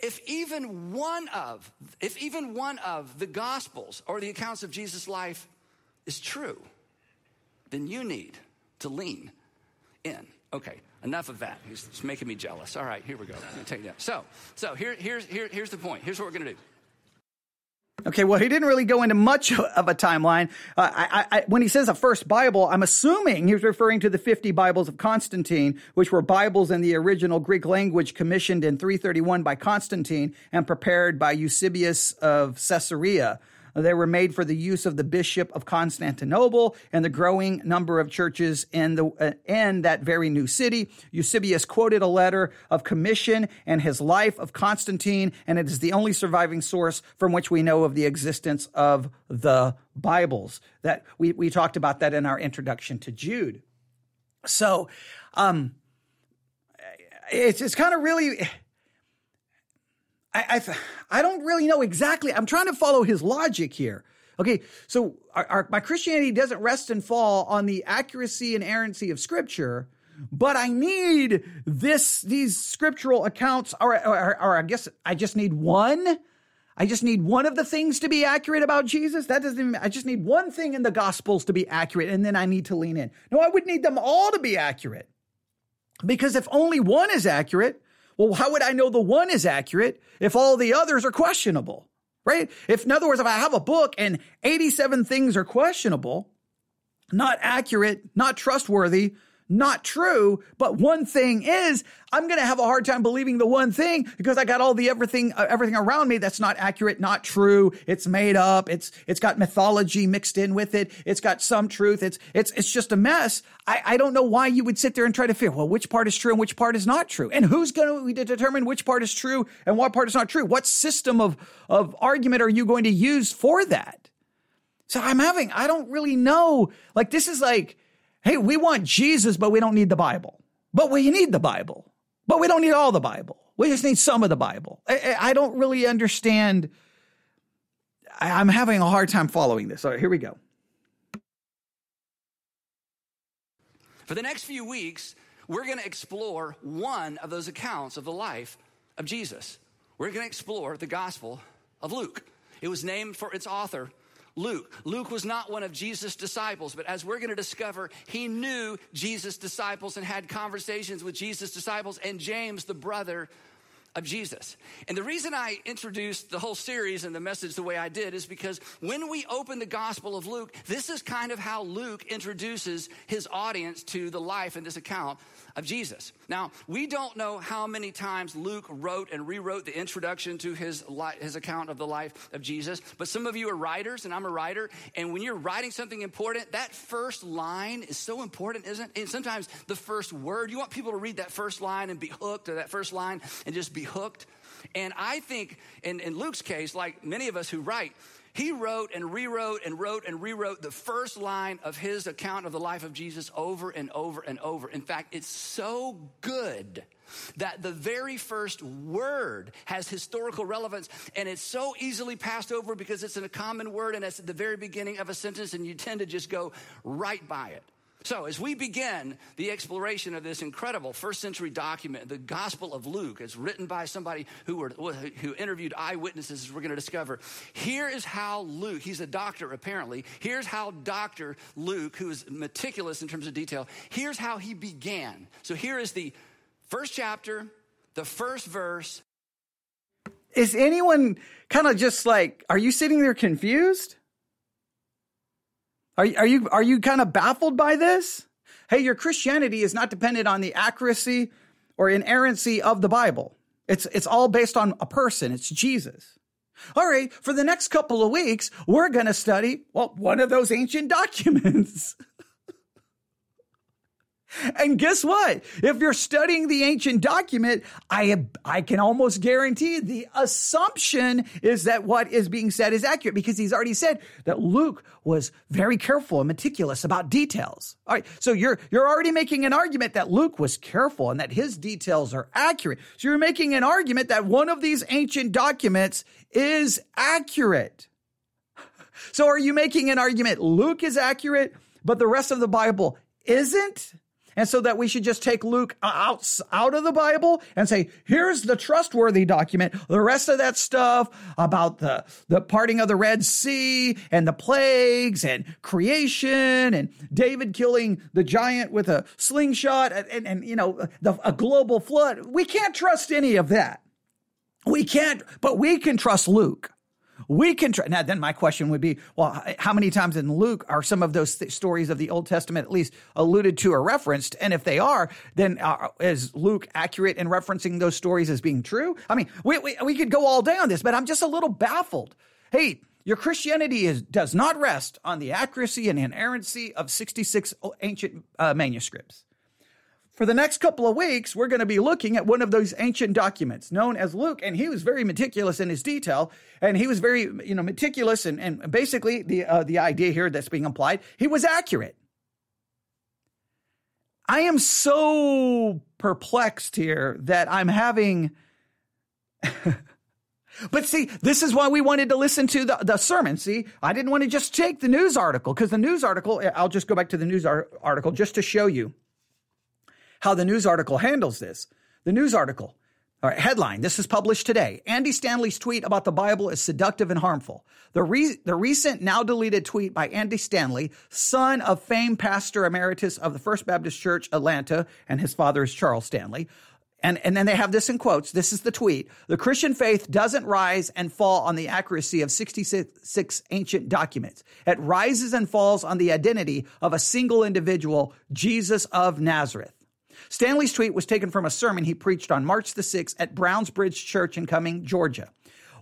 if even one of if even one of the gospels or the accounts of Jesus' life is true, then you need to lean in. Okay, enough of that. He's, making me jealous. All right, here we go. take that. So, so here, here's here, here's the point. Here's what we're gonna do. Okay, well, he didn't really go into much of a timeline. Uh, I, I, when he says a first Bible, I'm assuming he's referring to the 50 Bibles of Constantine, which were Bibles in the original Greek language commissioned in 331 by Constantine and prepared by Eusebius of Caesarea. They were made for the use of the Bishop of Constantinople and the growing number of churches in, the, uh, in that very new city. Eusebius quoted a letter of commission and his life of Constantine, and it is the only surviving source from which we know of the existence of the Bibles. That we, we talked about that in our introduction to Jude. So, um, it's it's kind of really. I, I I don't really know exactly. I'm trying to follow his logic here. Okay, so our, our, my Christianity doesn't rest and fall on the accuracy and errancy of Scripture, but I need this these scriptural accounts, or, or, or I guess I just need one. I just need one of the things to be accurate about Jesus. That doesn't even, I just need one thing in the Gospels to be accurate, and then I need to lean in. No, I would need them all to be accurate. Because if only one is accurate, well, how would I know the one is accurate if all the others are questionable? Right? If, in other words, if I have a book and 87 things are questionable, not accurate, not trustworthy, not true. But one thing is, I'm going to have a hard time believing the one thing because I got all the everything, uh, everything around me that's not accurate, not true. It's made up. It's, it's got mythology mixed in with it. It's got some truth. It's, it's, it's just a mess. I, I don't know why you would sit there and try to figure, well, which part is true and which part is not true. And who's going to determine which part is true and what part is not true? What system of, of argument are you going to use for that? So I'm having, I don't really know. Like, this is like, Hey, we want Jesus, but we don't need the Bible. But we need the Bible. But we don't need all the Bible. We just need some of the Bible. I, I don't really understand. I'm having a hard time following this. All right, here we go. For the next few weeks, we're going to explore one of those accounts of the life of Jesus. We're going to explore the Gospel of Luke. It was named for its author, Luke. Luke was not one of Jesus' disciples, but as we're going to discover, he knew Jesus' disciples and had conversations with Jesus' disciples and James, the brother of Jesus. And the reason I introduced the whole series and the message the way I did is because when we open the Gospel of Luke, this is kind of how Luke introduces his audience to the life in this account of Jesus. Now, we don't know how many times Luke wrote and rewrote the introduction to his, li- his account of the life of Jesus, but some of you are writers, and I'm a writer, and when you're writing something important, that first line is so important, isn't it? And sometimes the first word, you want people to read that first line and be hooked, or that first line and just be hooked. And I think in, in Luke's case, like many of us who write, he wrote and rewrote and wrote and rewrote the first line of his account of the life of Jesus over and over and over. In fact, it's so good that the very first word has historical relevance and it's so easily passed over because it's in a common word and it's at the very beginning of a sentence and you tend to just go right by it. So, as we begin the exploration of this incredible first century document, the Gospel of Luke, it's written by somebody who, were, who interviewed eyewitnesses, as we're going to discover. Here is how Luke, he's a doctor apparently, here's how Dr. Luke, who is meticulous in terms of detail, here's how he began. So, here is the first chapter, the first verse. Is anyone kind of just like, are you sitting there confused? Are, are you are you kind of baffled by this? Hey, your Christianity is not dependent on the accuracy or inerrancy of the Bible. It's it's all based on a person. It's Jesus. All right, for the next couple of weeks, we're going to study well one of those ancient documents. And guess what? If you're studying the ancient document, I, I can almost guarantee the assumption is that what is being said is accurate because he's already said that Luke was very careful and meticulous about details. All right. So you're, you're already making an argument that Luke was careful and that his details are accurate. So you're making an argument that one of these ancient documents is accurate. So are you making an argument Luke is accurate, but the rest of the Bible isn't? And so that we should just take Luke out, out of the Bible and say, here's the trustworthy document. The rest of that stuff about the, the parting of the Red Sea and the plagues and creation and David killing the giant with a slingshot and, and, and you know, the, a global flood. We can't trust any of that. We can't, but we can trust Luke. We can try. Now, then my question would be, well, how many times in Luke are some of those th- stories of the Old Testament at least alluded to or referenced? And if they are, then uh, is Luke accurate in referencing those stories as being true? I mean, we, we, we could go all day on this, but I'm just a little baffled. Hey, Your Christianity is, does not rest on the accuracy and inerrancy of 66 ancient uh, manuscripts. For the next couple of weeks, we're going to be looking at one of those ancient documents known as Luke, and he was very meticulous in his detail, and he was very, you know, meticulous, and, and basically the uh, the idea here that's being implied, he was accurate. I am so perplexed here that I'm having But see, this is why we wanted to listen to the, the sermon. See, I didn't want to just take the news article because the news article, I'll just go back to the news article just to show you how the news article handles this. The news article. All right, headline. This is published today. Andy Stanley's tweet about the Bible is seductive and harmful. The, re- the recent now deleted tweet by Andy Stanley, son of famed pastor emeritus of the First Baptist Church, Atlanta, and his father is Charles Stanley, and, and then they have this in quotes. This is the tweet. The Christian faith doesn't rise and fall on the accuracy of 66 ancient documents. It rises and falls on the identity of a single individual, Jesus of Nazareth. Stanley's tweet was taken from a sermon he preached on March the 6th at Browns Bridge Church in Cumming, Georgia.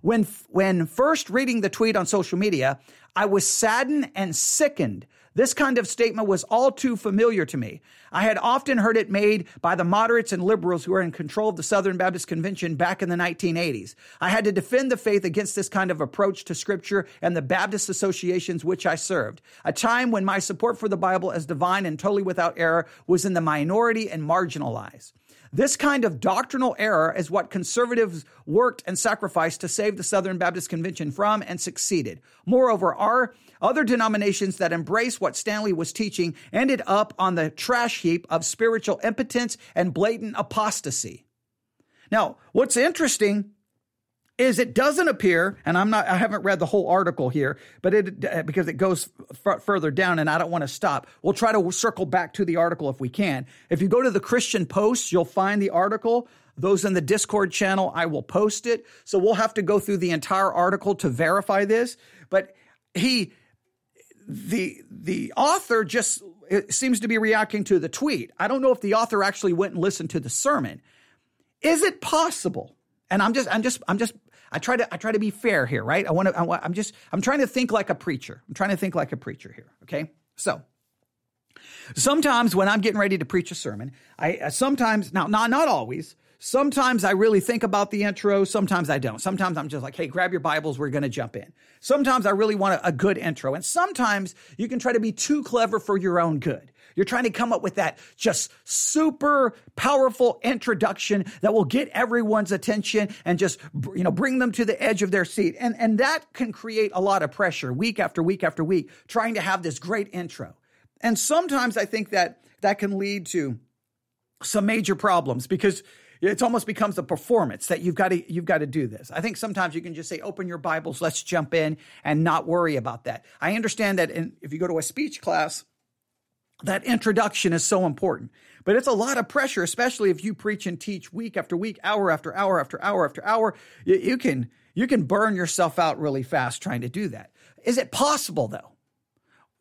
When, when first reading the tweet on social media, I was saddened and sickened this kind of statement was all too familiar to me. I had often heard it made by the moderates and liberals who were in control of the Southern Baptist Convention back in the 1980s. I had to defend the faith against this kind of approach to scripture and the Baptist associations which I served. A time when my support for the Bible as divine and totally without error was in the minority and marginalized. This kind of doctrinal error is what conservatives worked and sacrificed to save the Southern Baptist Convention from and succeeded. Moreover, our other denominations that embrace what Stanley was teaching ended up on the trash heap of spiritual impotence and blatant apostasy. Now, what's interesting is it doesn't appear, and I'm not, I haven't read the whole article here, but it, uh, because it goes f- further down and I don't want to stop. We'll try to circle back to the article if we can. If you go to the Christian Post, you'll find the article. Those in the Discord channel, I will post it. So we'll have to go through the entire article to verify this. But he, the, the author just seems to be reacting to the tweet. I don't know if the author actually went and listened to the sermon. Is it possible? And I'm just, I'm just, I'm just I try to I try to be fair here, right? I want to. I, I'm just I'm trying to think like a preacher. I'm trying to think like a preacher here. Okay, so. Sometimes when I'm getting ready to preach a sermon, I uh, sometimes now not not always. Sometimes I really think about the intro. Sometimes I don't. Sometimes I'm just like, hey, grab your Bibles. We're going to jump in. Sometimes I really want a, a, good intro. And sometimes you can try to be too clever for your own good. You're trying to come up with that just super powerful introduction that will get everyone's attention and just, you know, bring them to the edge of their seat. And, and that can create a lot of pressure week after week after week, trying to have this great intro. And sometimes I think that that can lead to some major problems because it almost becomes a performance that you've got to you've got to do this. I think sometimes you can just say, "Open your Bibles, let's jump in," and not worry about that. I understand that in, if you go to a speech class, that introduction is so important. But it's a lot of pressure, especially if you preach and teach week after week, hour after hour after hour after hour. You, you can you can burn yourself out really fast trying to do that. Is it possible though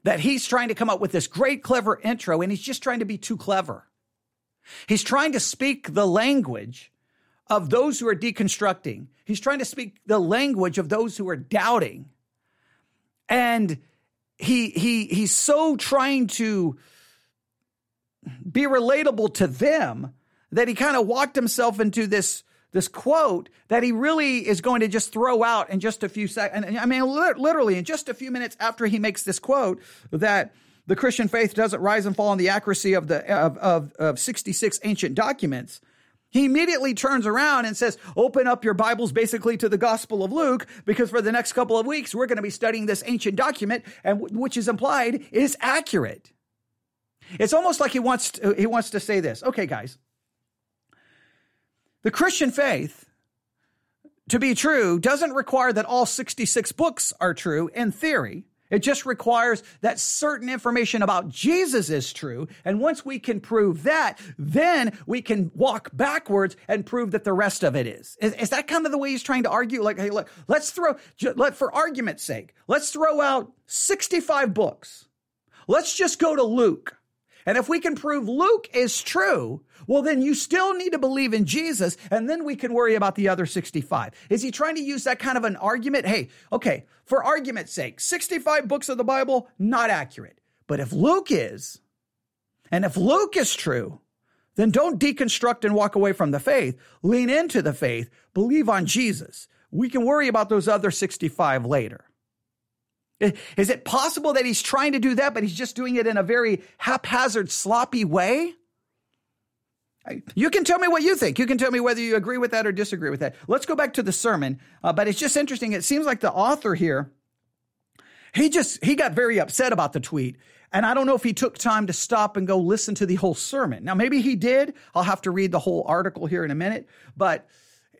that he's trying to come up with this great clever intro and he's just trying to be too clever? He's trying to speak the language of those who are deconstructing. He's trying to speak the language of those who are doubting. And he he he's so trying to be relatable to them that he kind of walked himself into this this quote that he really is going to just throw out in just a few seconds. I mean, literally in just a few minutes after he makes this quote that the Christian faith doesn't rise and fall on the accuracy of the of, of, of 66 ancient documents. He immediately turns around and says, Open up your Bibles basically to the Gospel of Luke, because for the next couple of weeks, we're going to be studying this ancient document, and which is implied is accurate. It's almost like he wants to, he wants to say this. Okay, guys. The Christian faith, to be true, doesn't require that all 66 books are true in theory. It just requires that certain information about Jesus is true. And once we can prove that, then we can walk backwards and prove that the rest of it is. Is, is that kind of the way he's trying to argue? Like, hey, look, let's throw, let, for argument's sake, let's throw out 65 books. Let's just go to Luke. And if we can prove Luke is true, well, then you still need to believe in Jesus, and then we can worry about the other 65. Is he trying to use that kind of an argument? Hey, okay, for argument's sake, 65 books of the Bible, not accurate. But if Luke is, and if Luke is true, then don't deconstruct and walk away from the faith. Lean into the faith. Believe on Jesus. We can worry about those other 65 later. Is it possible that he's trying to do that, but he's just doing it in a very haphazard, sloppy way? You can tell me what you think. You can tell me whether you agree with that or disagree with that. Let's go back to the sermon. Uh, but it's just interesting. It seems like the author here, he just, he got very upset about the tweet. And I don't know if he took time to stop and go listen to the whole sermon. Now, maybe he did. I'll have to read the whole article here in a minute. But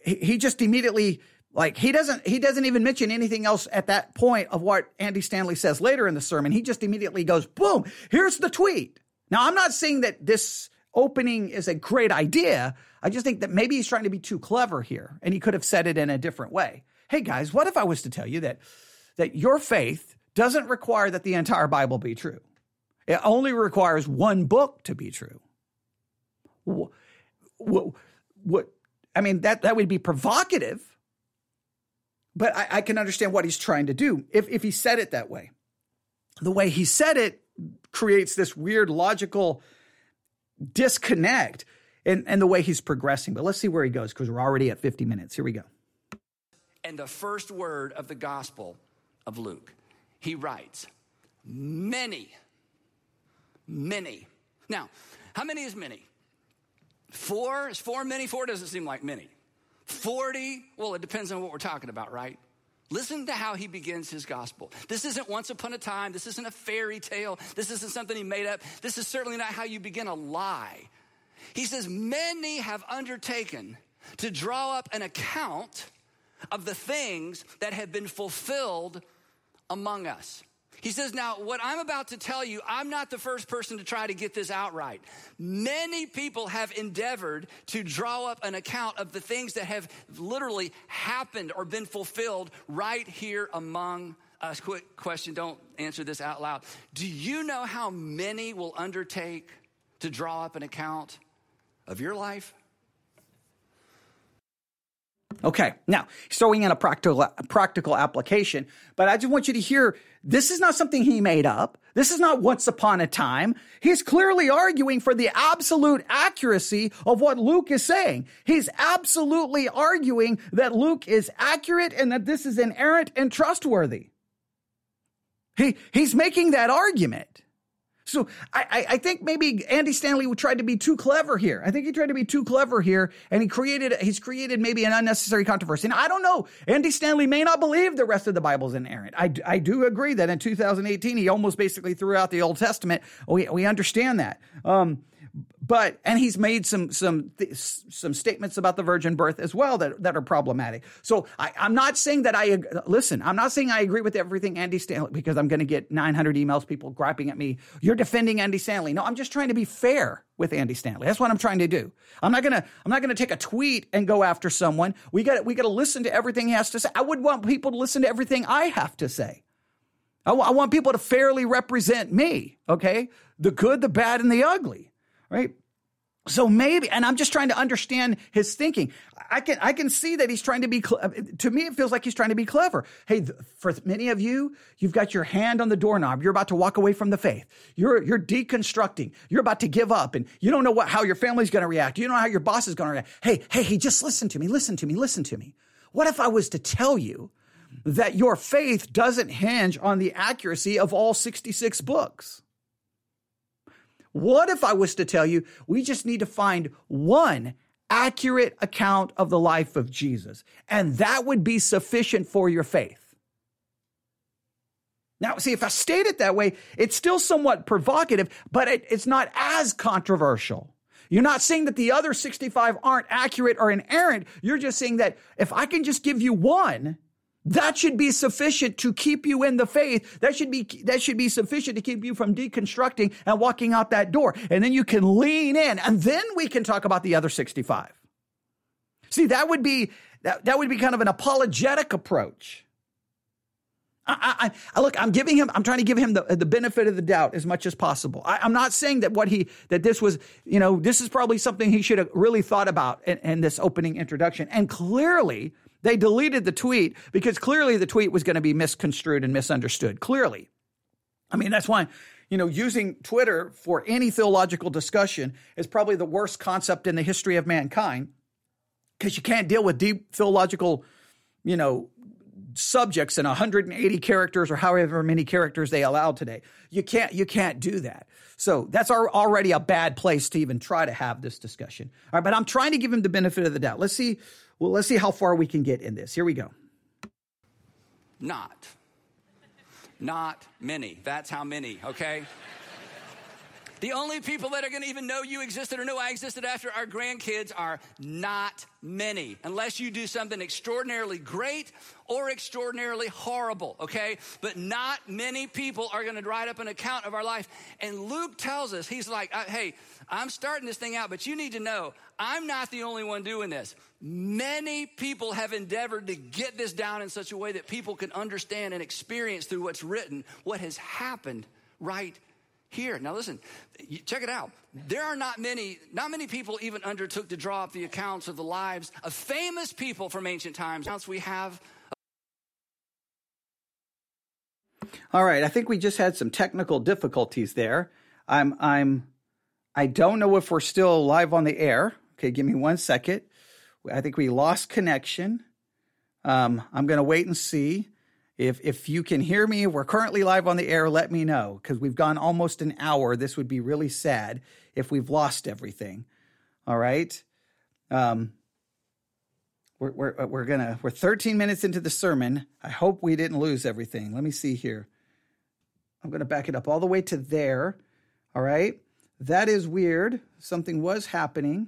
he, he just immediately like he doesn't he doesn't even mention anything else at that point of what Andy Stanley says later in the sermon. He just immediately goes, boom, here's the tweet. Now I'm not saying that this opening is a great idea. I just think that maybe he's trying to be too clever here and he could have said it in a different way. Hey guys, what if I was to tell you that that your faith doesn't require that the entire Bible be true? It only requires one book to be true. What, what, what I mean that that would be provocative but I, I, can understand what he's trying to do if, if he said it that way. The way he said it creates this weird logical disconnect in, in the way he's progressing. But let's see where he goes because we're already at 50 minutes. Here we go. And the first word of the gospel of Luke, he writes, many, many. Now, how many is many? Four? Is four many? Four doesn't seem like many. 40, well, it depends on what we're talking about, right? Listen to how he begins his gospel. This isn't once upon a time. This isn't a fairy tale. This isn't something he made up. This is certainly not how you begin a lie. He says, Many have undertaken to draw up an account of the things that have been fulfilled among us. He says, Now, what I'm about to tell you, I'm not the first person to try to get this out right. Many people have endeavored to draw up an account of the things that have literally happened or been fulfilled right here among us. Quick question, don't answer this out loud. Do you know how many will undertake to draw up an account of your life? Okay, now he's throwing in a practical practical application, but I just want you to hear this is not something he made up. This is not once upon a time. He's clearly arguing for the absolute accuracy of what Luke is saying. He's absolutely arguing that Luke is accurate and that this is inerrant and trustworthy. He, he's making that argument. So I, I think maybe Andy Stanley tried to be too clever here. I think he tried to be too clever here, and he created he's created maybe an unnecessary controversy. And I don't know. Andy Stanley may not believe the rest of the Bible's inerrant. I, I do agree that in 2018 he almost basically threw out the Old Testament. We we understand that. Um, but and he's made some some some statements about the virgin birth as well that that are problematic. So I, am not saying that I listen. I'm not saying I agree with everything Andy Stanley because I'm going to get 900 emails, people griping at me. You're defending Andy Stanley. No, I'm just trying to be fair with Andy Stanley. That's what I'm trying to do. I'm not gonna I'm not gonna take a tweet and go after someone. We got we got to listen to everything he has to say. I would want people to listen to everything I have to say. I, w- I want people to fairly represent me. Okay, the good, the bad, and the ugly right? So maybe, and I'm just trying to understand his thinking. I can, I can see that he's trying to be, to me, it feels like he's trying to be clever. Hey, for many of you, you've got your hand on the doorknob. You're about to walk away from the faith. You're, you're deconstructing. You're about to give up and you don't know what, how your family's going to react. You don't know how your boss is going to react. Hey, hey, hey, just listen to me. Listen to me. Listen to me. What if I was to tell you that your faith doesn't hinge on the accuracy of all 66 books? What if I was to tell you we just need to find one accurate account of the life of Jesus, and that would be sufficient for your faith? Now, see, if I state it that way, it's still somewhat provocative, but it, it's not as controversial. You're not saying that the other 65 aren't accurate or inerrant. You're just saying that if I can just give you one, that should be sufficient to keep you in the faith. That should be, that should be sufficient to keep you from deconstructing and walking out that door. And then you can lean in and then we can talk about the other 65. See, that would be, that, that would be kind of an apologetic approach. I, I, look, I'm giving him, I'm trying to give him the, the benefit of the doubt as much as possible. I, am not saying that what he, that this was, you know, this is probably something he should have really thought about in, in this opening introduction. And clearly, they deleted the tweet because clearly the tweet was going to be misconstrued and misunderstood. Clearly. I mean, that's why, you know, using Twitter for any theological discussion is probably the worst concept in the history of mankind because you can't deal with deep theological, you know, subjects in 180 characters or however many characters they allow today. You can't you can't do that. So that's already a bad place to even try to have this discussion. All right, but I'm trying to give him the benefit of the doubt. Let's see. Well, let's see how far we can get in this. Here we go. Not. Not many. That's how many, okay? The only people that are going to even know you existed or know I existed after our grandkids are not many, unless you do something extraordinarily great or extraordinarily horrible, okay? But not many people are going to write up an account of our life. And Luke tells us, he's like, uh, hey, I'm starting this thing out, but you need to know I'm not the only one doing this. Many people have endeavored to get this down in such a way that people can understand and experience through what's written what has happened right here. Now listen, check it out. There are not many, not many people even undertook to draw up the accounts of the lives of famous people from ancient times. Accounts we have. All right, I think we just had some technical difficulties there. I'm, I'm, I don't know if we're still live on the air. Okay, give me one second. I think we lost connection. Um, I'm going to wait and see. If if you can hear me, we're currently live on the air. Let me know because we've gone almost an hour. This would be really sad if we've lost everything. All right. Um, we're we're we're gonna we're 13 minutes into the sermon. I hope we didn't lose everything. Let me see here. I'm gonna back it up all the way to there. All right. That is weird. Something was happening.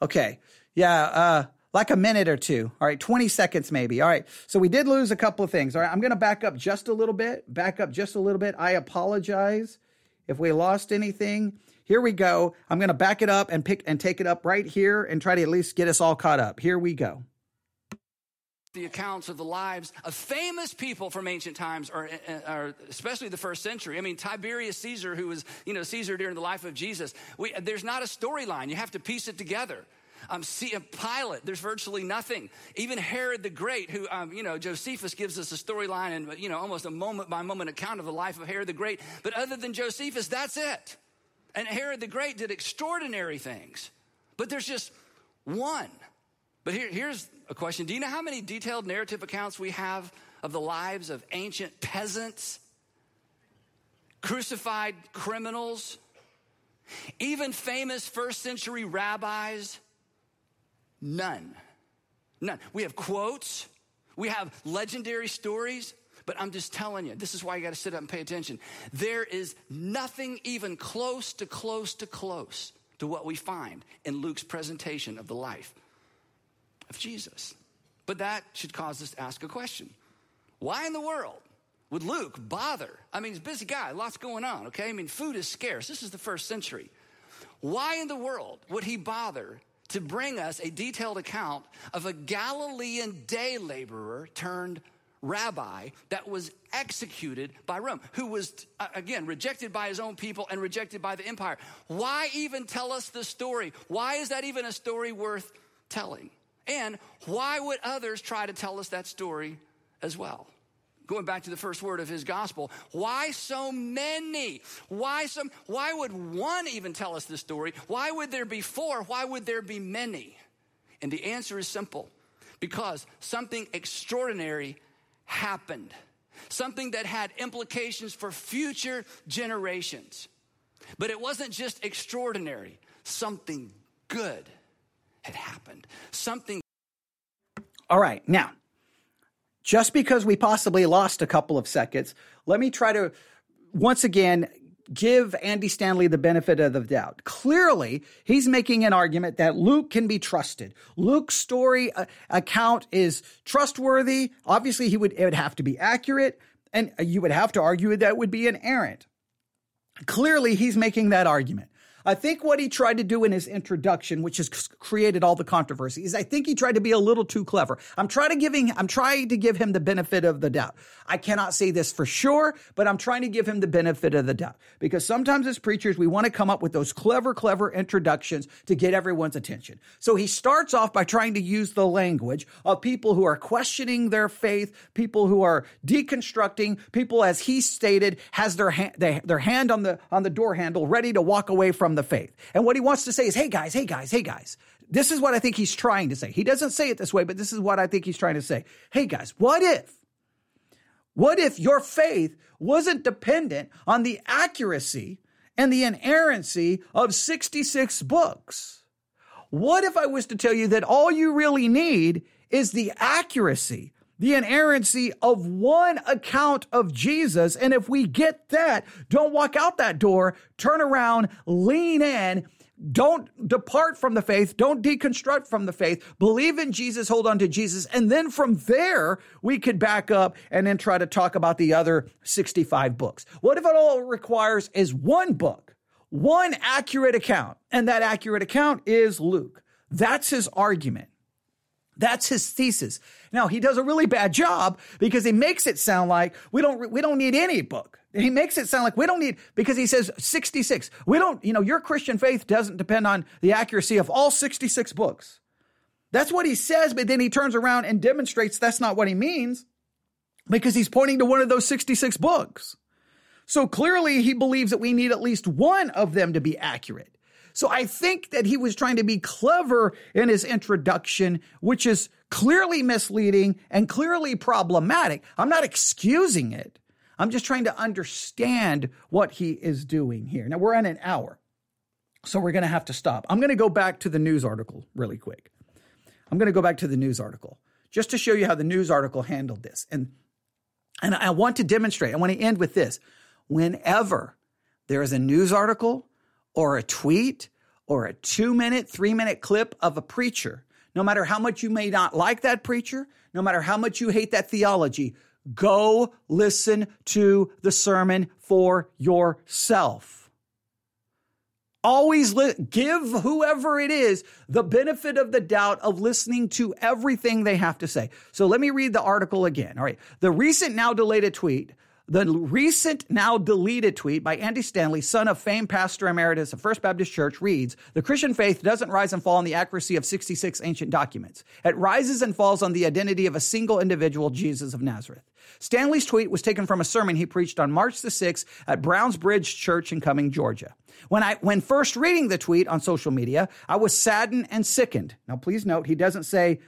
Okay. Yeah. Uh, like a minute or two. All right, 20 seconds maybe. All right. So we did lose a couple of things. All right, I'm going to back up just a little bit. Back up just a little bit. I apologize if we lost anything. Here we go. I'm going to back it up and pick and take it up right here and try to at least get us all caught up. Here we go. The accounts of the lives of famous people from ancient times, or, or uh, especially the first century. I mean, Tiberius Caesar, who was, you know, Caesar during the life of Jesus. We, there's not a storyline. You have to piece it together. Um, see, Pilate, there's virtually nothing. Even Herod the Great, who, um, you know, Josephus gives us a storyline and, you know, almost a moment by moment account of the life of Herod the Great. But other than Josephus, that's it. And Herod the Great did extraordinary things. But there's just one. But here, here's a question Do you know how many detailed narrative accounts we have of the lives of ancient peasants, crucified criminals, even famous first century rabbis? None. None. We have quotes, we have legendary stories, but I'm just telling you, this is why you got to sit up and pay attention. There is nothing even close to close to close to what we find in Luke's presentation of the life of Jesus. But that should cause us to ask a question Why in the world would Luke bother? I mean, he's a busy guy, lots going on, okay? I mean, food is scarce. This is the first century. Why in the world would he bother to bring us a detailed account of a Galilean day laborer turned rabbi that was executed by Rome, who was, uh, again, rejected by his own people and rejected by the empire. Why even tell us the story? Why is that even a story worth telling? And why would others try to tell us that story as well? Going back to the first word of his gospel why so many? Why some why would one even tell us this story? Why would there be four? Why would there be many? And the answer is simple. Because something extraordinary happened. Something that had implications for future generations. But it wasn't just extraordinary. Something good had happened. Something all right now just because we possibly lost a couple of seconds, let me try to once again give Andy Stanley the benefit of the doubt. Clearly, he's making an argument that Luke can be trusted. Luke's story uh, account is trustworthy. Obviously, he would it would have to be accurate, and you would have to argue that would be inerrant. Clearly, he's making that argument. I think what he tried to do in his introduction, which has created all the controversy, is I think he tried to be a little too clever. I'm trying to giving, I'm trying to give him the benefit of the doubt. I cannot say this for sure, but I'm trying to give him the benefit of the doubt because sometimes as preachers, we want to come up with those clever, clever introductions to get everyone's attention. So he starts off by trying to use the language of people who are questioning their faith, people who are deconstructing, people, as he stated, has their hand, their hand on the, on the door handle ready to walk away from the faith. And what he wants to say is, hey guys, hey guys, hey guys. This is what I think he's trying to say. He doesn't say it this way, but this is what I think he's trying to say. Hey guys, what if, what if your faith wasn't dependent on the accuracy and the inerrancy of 66 books? What if I was to tell you that all you really need is the accuracy the inerrancy of one account of Jesus. And if we get that, don't walk out that door, turn around, lean in. Don't depart from the faith. Don't deconstruct from the faith. Believe in Jesus. Hold on to Jesus. And then from there, we could back up and then try to talk about the other 65 books. What if it all requires is one book, one accurate account? And that accurate account is Luke. That's his argument. That's his thesis. Now he does a really bad job because he makes it sound like we don't we don't need any book. He makes it sound like we don't need because he says 66. We don't, you know, your Christian faith doesn't depend on the accuracy of all 66 books. That's what he says, but then he turns around and demonstrates that's not what he means because he's pointing to one of those 66 books. So clearly he believes that we need at least one of them to be accurate. So I think that he was trying to be clever in his introduction, which is clearly misleading and clearly problematic. I'm not excusing it. I'm just trying to understand what he is doing here. Now we're at an hour, so we're going to have to stop. I'm going to go back to the news article really quick. I'm going to go back to the news article just to show you how the news article handled this. And and I want to demonstrate. I want to end with this. Whenever there is a news article or a tweet or a two minute, three minute clip of a preacher, no matter how much you may not like that preacher, no matter how much you hate that theology, go listen to the sermon for yourself. Always li- give whoever it is the benefit of the doubt of listening to everything they have to say. So let me read the article again. All right. The recent now delayed tweet the recent, now deleted tweet by Andy Stanley, son of famed pastor emeritus of First Baptist Church, reads The Christian faith doesn't rise and fall on the accuracy of 66 ancient documents. It rises and falls on the identity of a single individual, Jesus of Nazareth. Stanley's tweet was taken from a sermon he preached on March the 6th at Browns Bridge Church in Cumming, Georgia. When I when first reading the tweet on social media, I was saddened and sickened. Now please note he doesn't say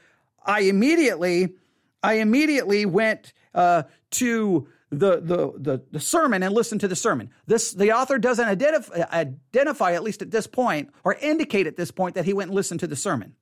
I immediately I immediately went uh, to the, the, the, the, sermon and listen to the sermon. This, the author doesn't identify, identify, at least at this point, or indicate at this point that he went and listened to the sermon.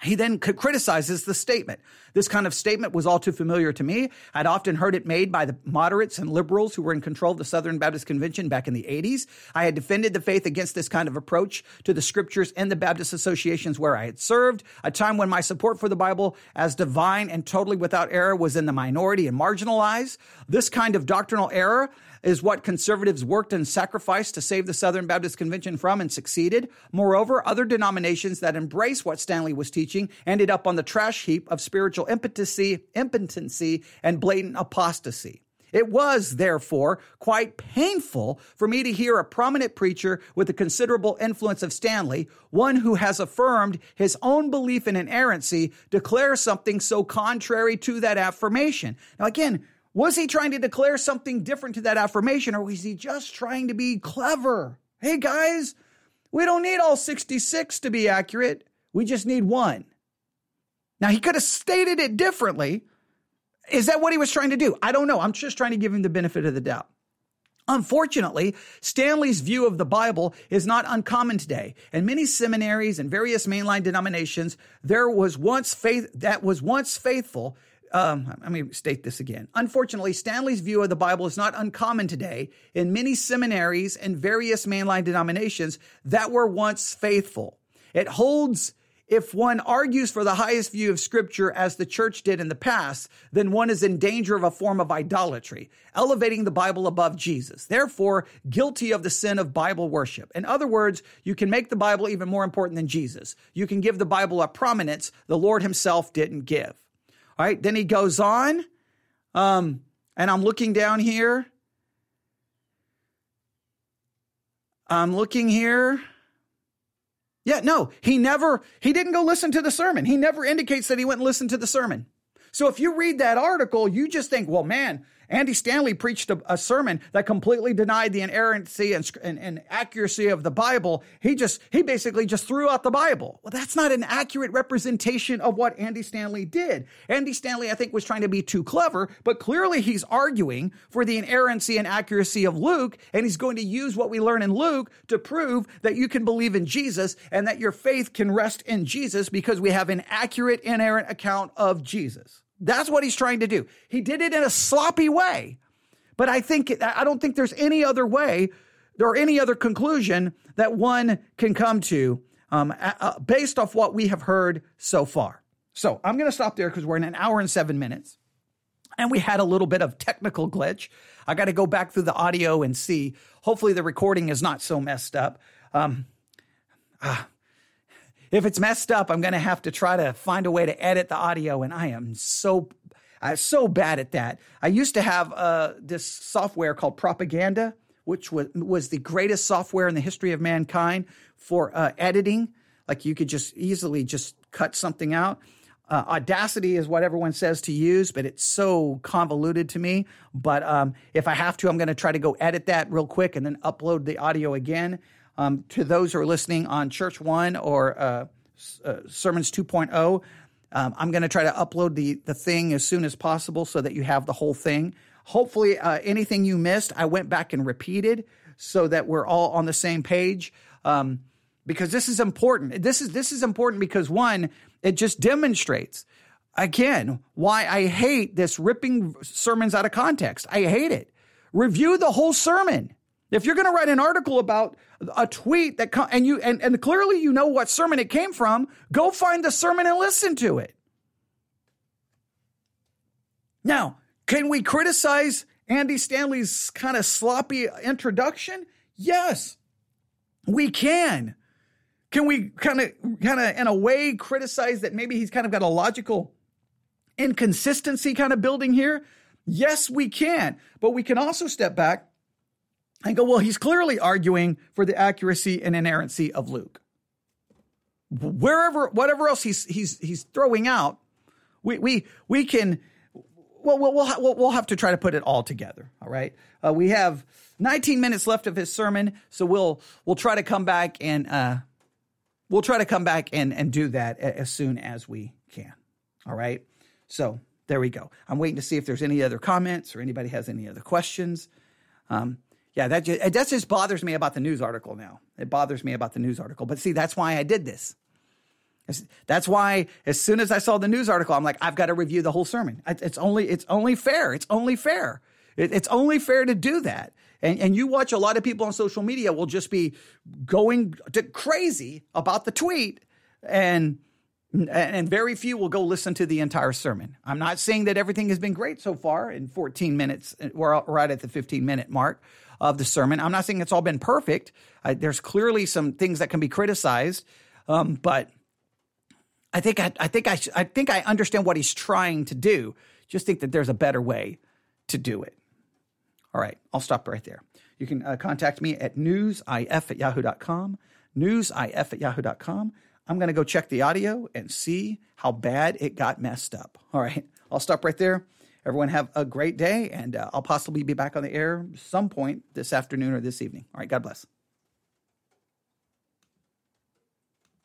He then criticizes the statement. This kind of statement was all too familiar to me. I'd often heard it made by the moderates and liberals who were in control of the Southern Baptist Convention back in the 80s. I had defended the faith against this kind of approach to the scriptures in the Baptist associations where I had served, a time when my support for the Bible as divine and totally without error was in the minority and marginalized. This kind of doctrinal error is what conservatives worked and sacrificed to save the Southern Baptist Convention from and succeeded. Moreover, other denominations that embrace what Stanley was teaching ended up on the trash heap of spiritual impotency, impotency and blatant apostasy. It was, therefore, quite painful for me to hear a prominent preacher with the considerable influence of Stanley, one who has affirmed his own belief in inerrancy, declare something so contrary to that affirmation. Now, again, was he trying to declare something different to that affirmation, or was he just trying to be clever? Hey guys, we don't need all 66 to be accurate. We just need one. Now, he could have stated it differently. Is that what he was trying to do? I don't know. I'm just trying to give him the benefit of the doubt. Unfortunately, Stanley's view of the Bible is not uncommon today. In many seminaries and various mainline denominations, there was once faith that was once faithful um, let me state this again. Unfortunately, Stanley's view of the Bible is not uncommon today in many seminaries and various mainline denominations that were once faithful. It holds if one argues for the highest view of scripture as the church did in the past, then one is in danger of a form of idolatry, elevating the Bible above Jesus, therefore guilty of the sin of Bible worship. In other words, you can make the Bible even more important than Jesus. You can give the Bible a prominence the Lord himself didn't give. All right, then he goes on, um, and I'm looking down here. I'm looking here. Yeah, no, he never, he didn't go listen to the sermon. He never indicates that he went and listened to the sermon. So if you read that article, you just think, well, man, Andy Stanley preached a, a sermon that completely denied the inerrancy and, and, and, accuracy of the Bible. He just, he basically just threw out the Bible. Well, that's not an accurate representation of what Andy Stanley did. Andy Stanley, I think, was trying to be too clever, but clearly he's arguing for the inerrancy and accuracy of Luke, and he's going to use what we learn in Luke to prove that you can believe in Jesus and that your faith can rest in Jesus because we have an accurate, inerrant account of Jesus. That's what he's trying to do. He did it in a sloppy way. But I think I don't think there's any other way or any other conclusion that one can come to um, uh, based off what we have heard so far. So I'm going to stop there because we're in an hour and seven minutes. And we had a little bit of technical glitch. I got to go back through the audio and see. Hopefully, the recording is not so messed up. Um, ah, if it's messed up, I'm going to have to try to find a way to edit the audio. And I am so, I'm so bad at that. I used to have uh, this software called Propaganda, which was, was the greatest software in the history of mankind for uh, editing. Like you could just easily just cut something out. Uh, Audacity is what everyone says to use, but it's so convoluted to me. But um, if I have to, I'm going to try to go edit that real quick and then upload the audio again. Um, to those who are listening on Church One or uh, uh, Sermons 2.0, um, I'm going to try to upload the, the thing as soon as possible so that you have the whole thing. Hopefully, uh, anything you missed, I went back and repeated so that we're all on the same page. Um, because this is important. This is this is important because one, it just demonstrates again why I hate this ripping sermons out of context. I hate it. Review the whole sermon. If you're going to write an article about a tweet that and you and, and clearly you know what sermon it came from, go find the sermon and listen to it. Now, can we criticize Andy Stanley's kind of sloppy introduction? Yes, we can. Can we kind of kind of in a way criticize that maybe he's kind of got a logical inconsistency kind of building here? Yes, we can. But we can also step back and go, well, he's clearly arguing for the accuracy and inerrancy of Luke. Wherever, whatever else he's he's he's throwing out, we we we can. Well, we'll we'll, we'll have to try to put it all together. All right, uh, we have 19 minutes left of his sermon, so we'll we'll try to come back and uh, we'll try to come back and and do that as soon as we can. All right, so there we go. I'm waiting to see if there's any other comments or anybody has any other questions. Um, yeah, that just, that just bothers me about the news article now. It bothers me about the news article. But see, that's why I did this. That's why as soon as I saw the news article, I'm like, I've got to review the whole sermon. It's only, it's only fair. It's only fair. It's only fair to do that. And, and you watch a lot of people on social media will just be going crazy about the tweet and and very few will go listen to the entire sermon. I'm not saying that everything has been great so far in 14 minutes. Uh, we're right at the 15 minute mark of the sermon. I'm not saying it's all been perfect. There's clearly some things that can be criticized, um, but I think I, I think I, I think I understand what he's trying to do. Just think that there's a better way to do it. All right, I'll stop right there. You can uh, contact me at newsif at yahoo.com, newsif at yahoo.com. I'm going to go check the audio and see how bad it got messed up. All right, I'll stop right there. Everyone have a great day, and uh, I'll possibly be back on the air some point this afternoon or this evening. All right, God bless.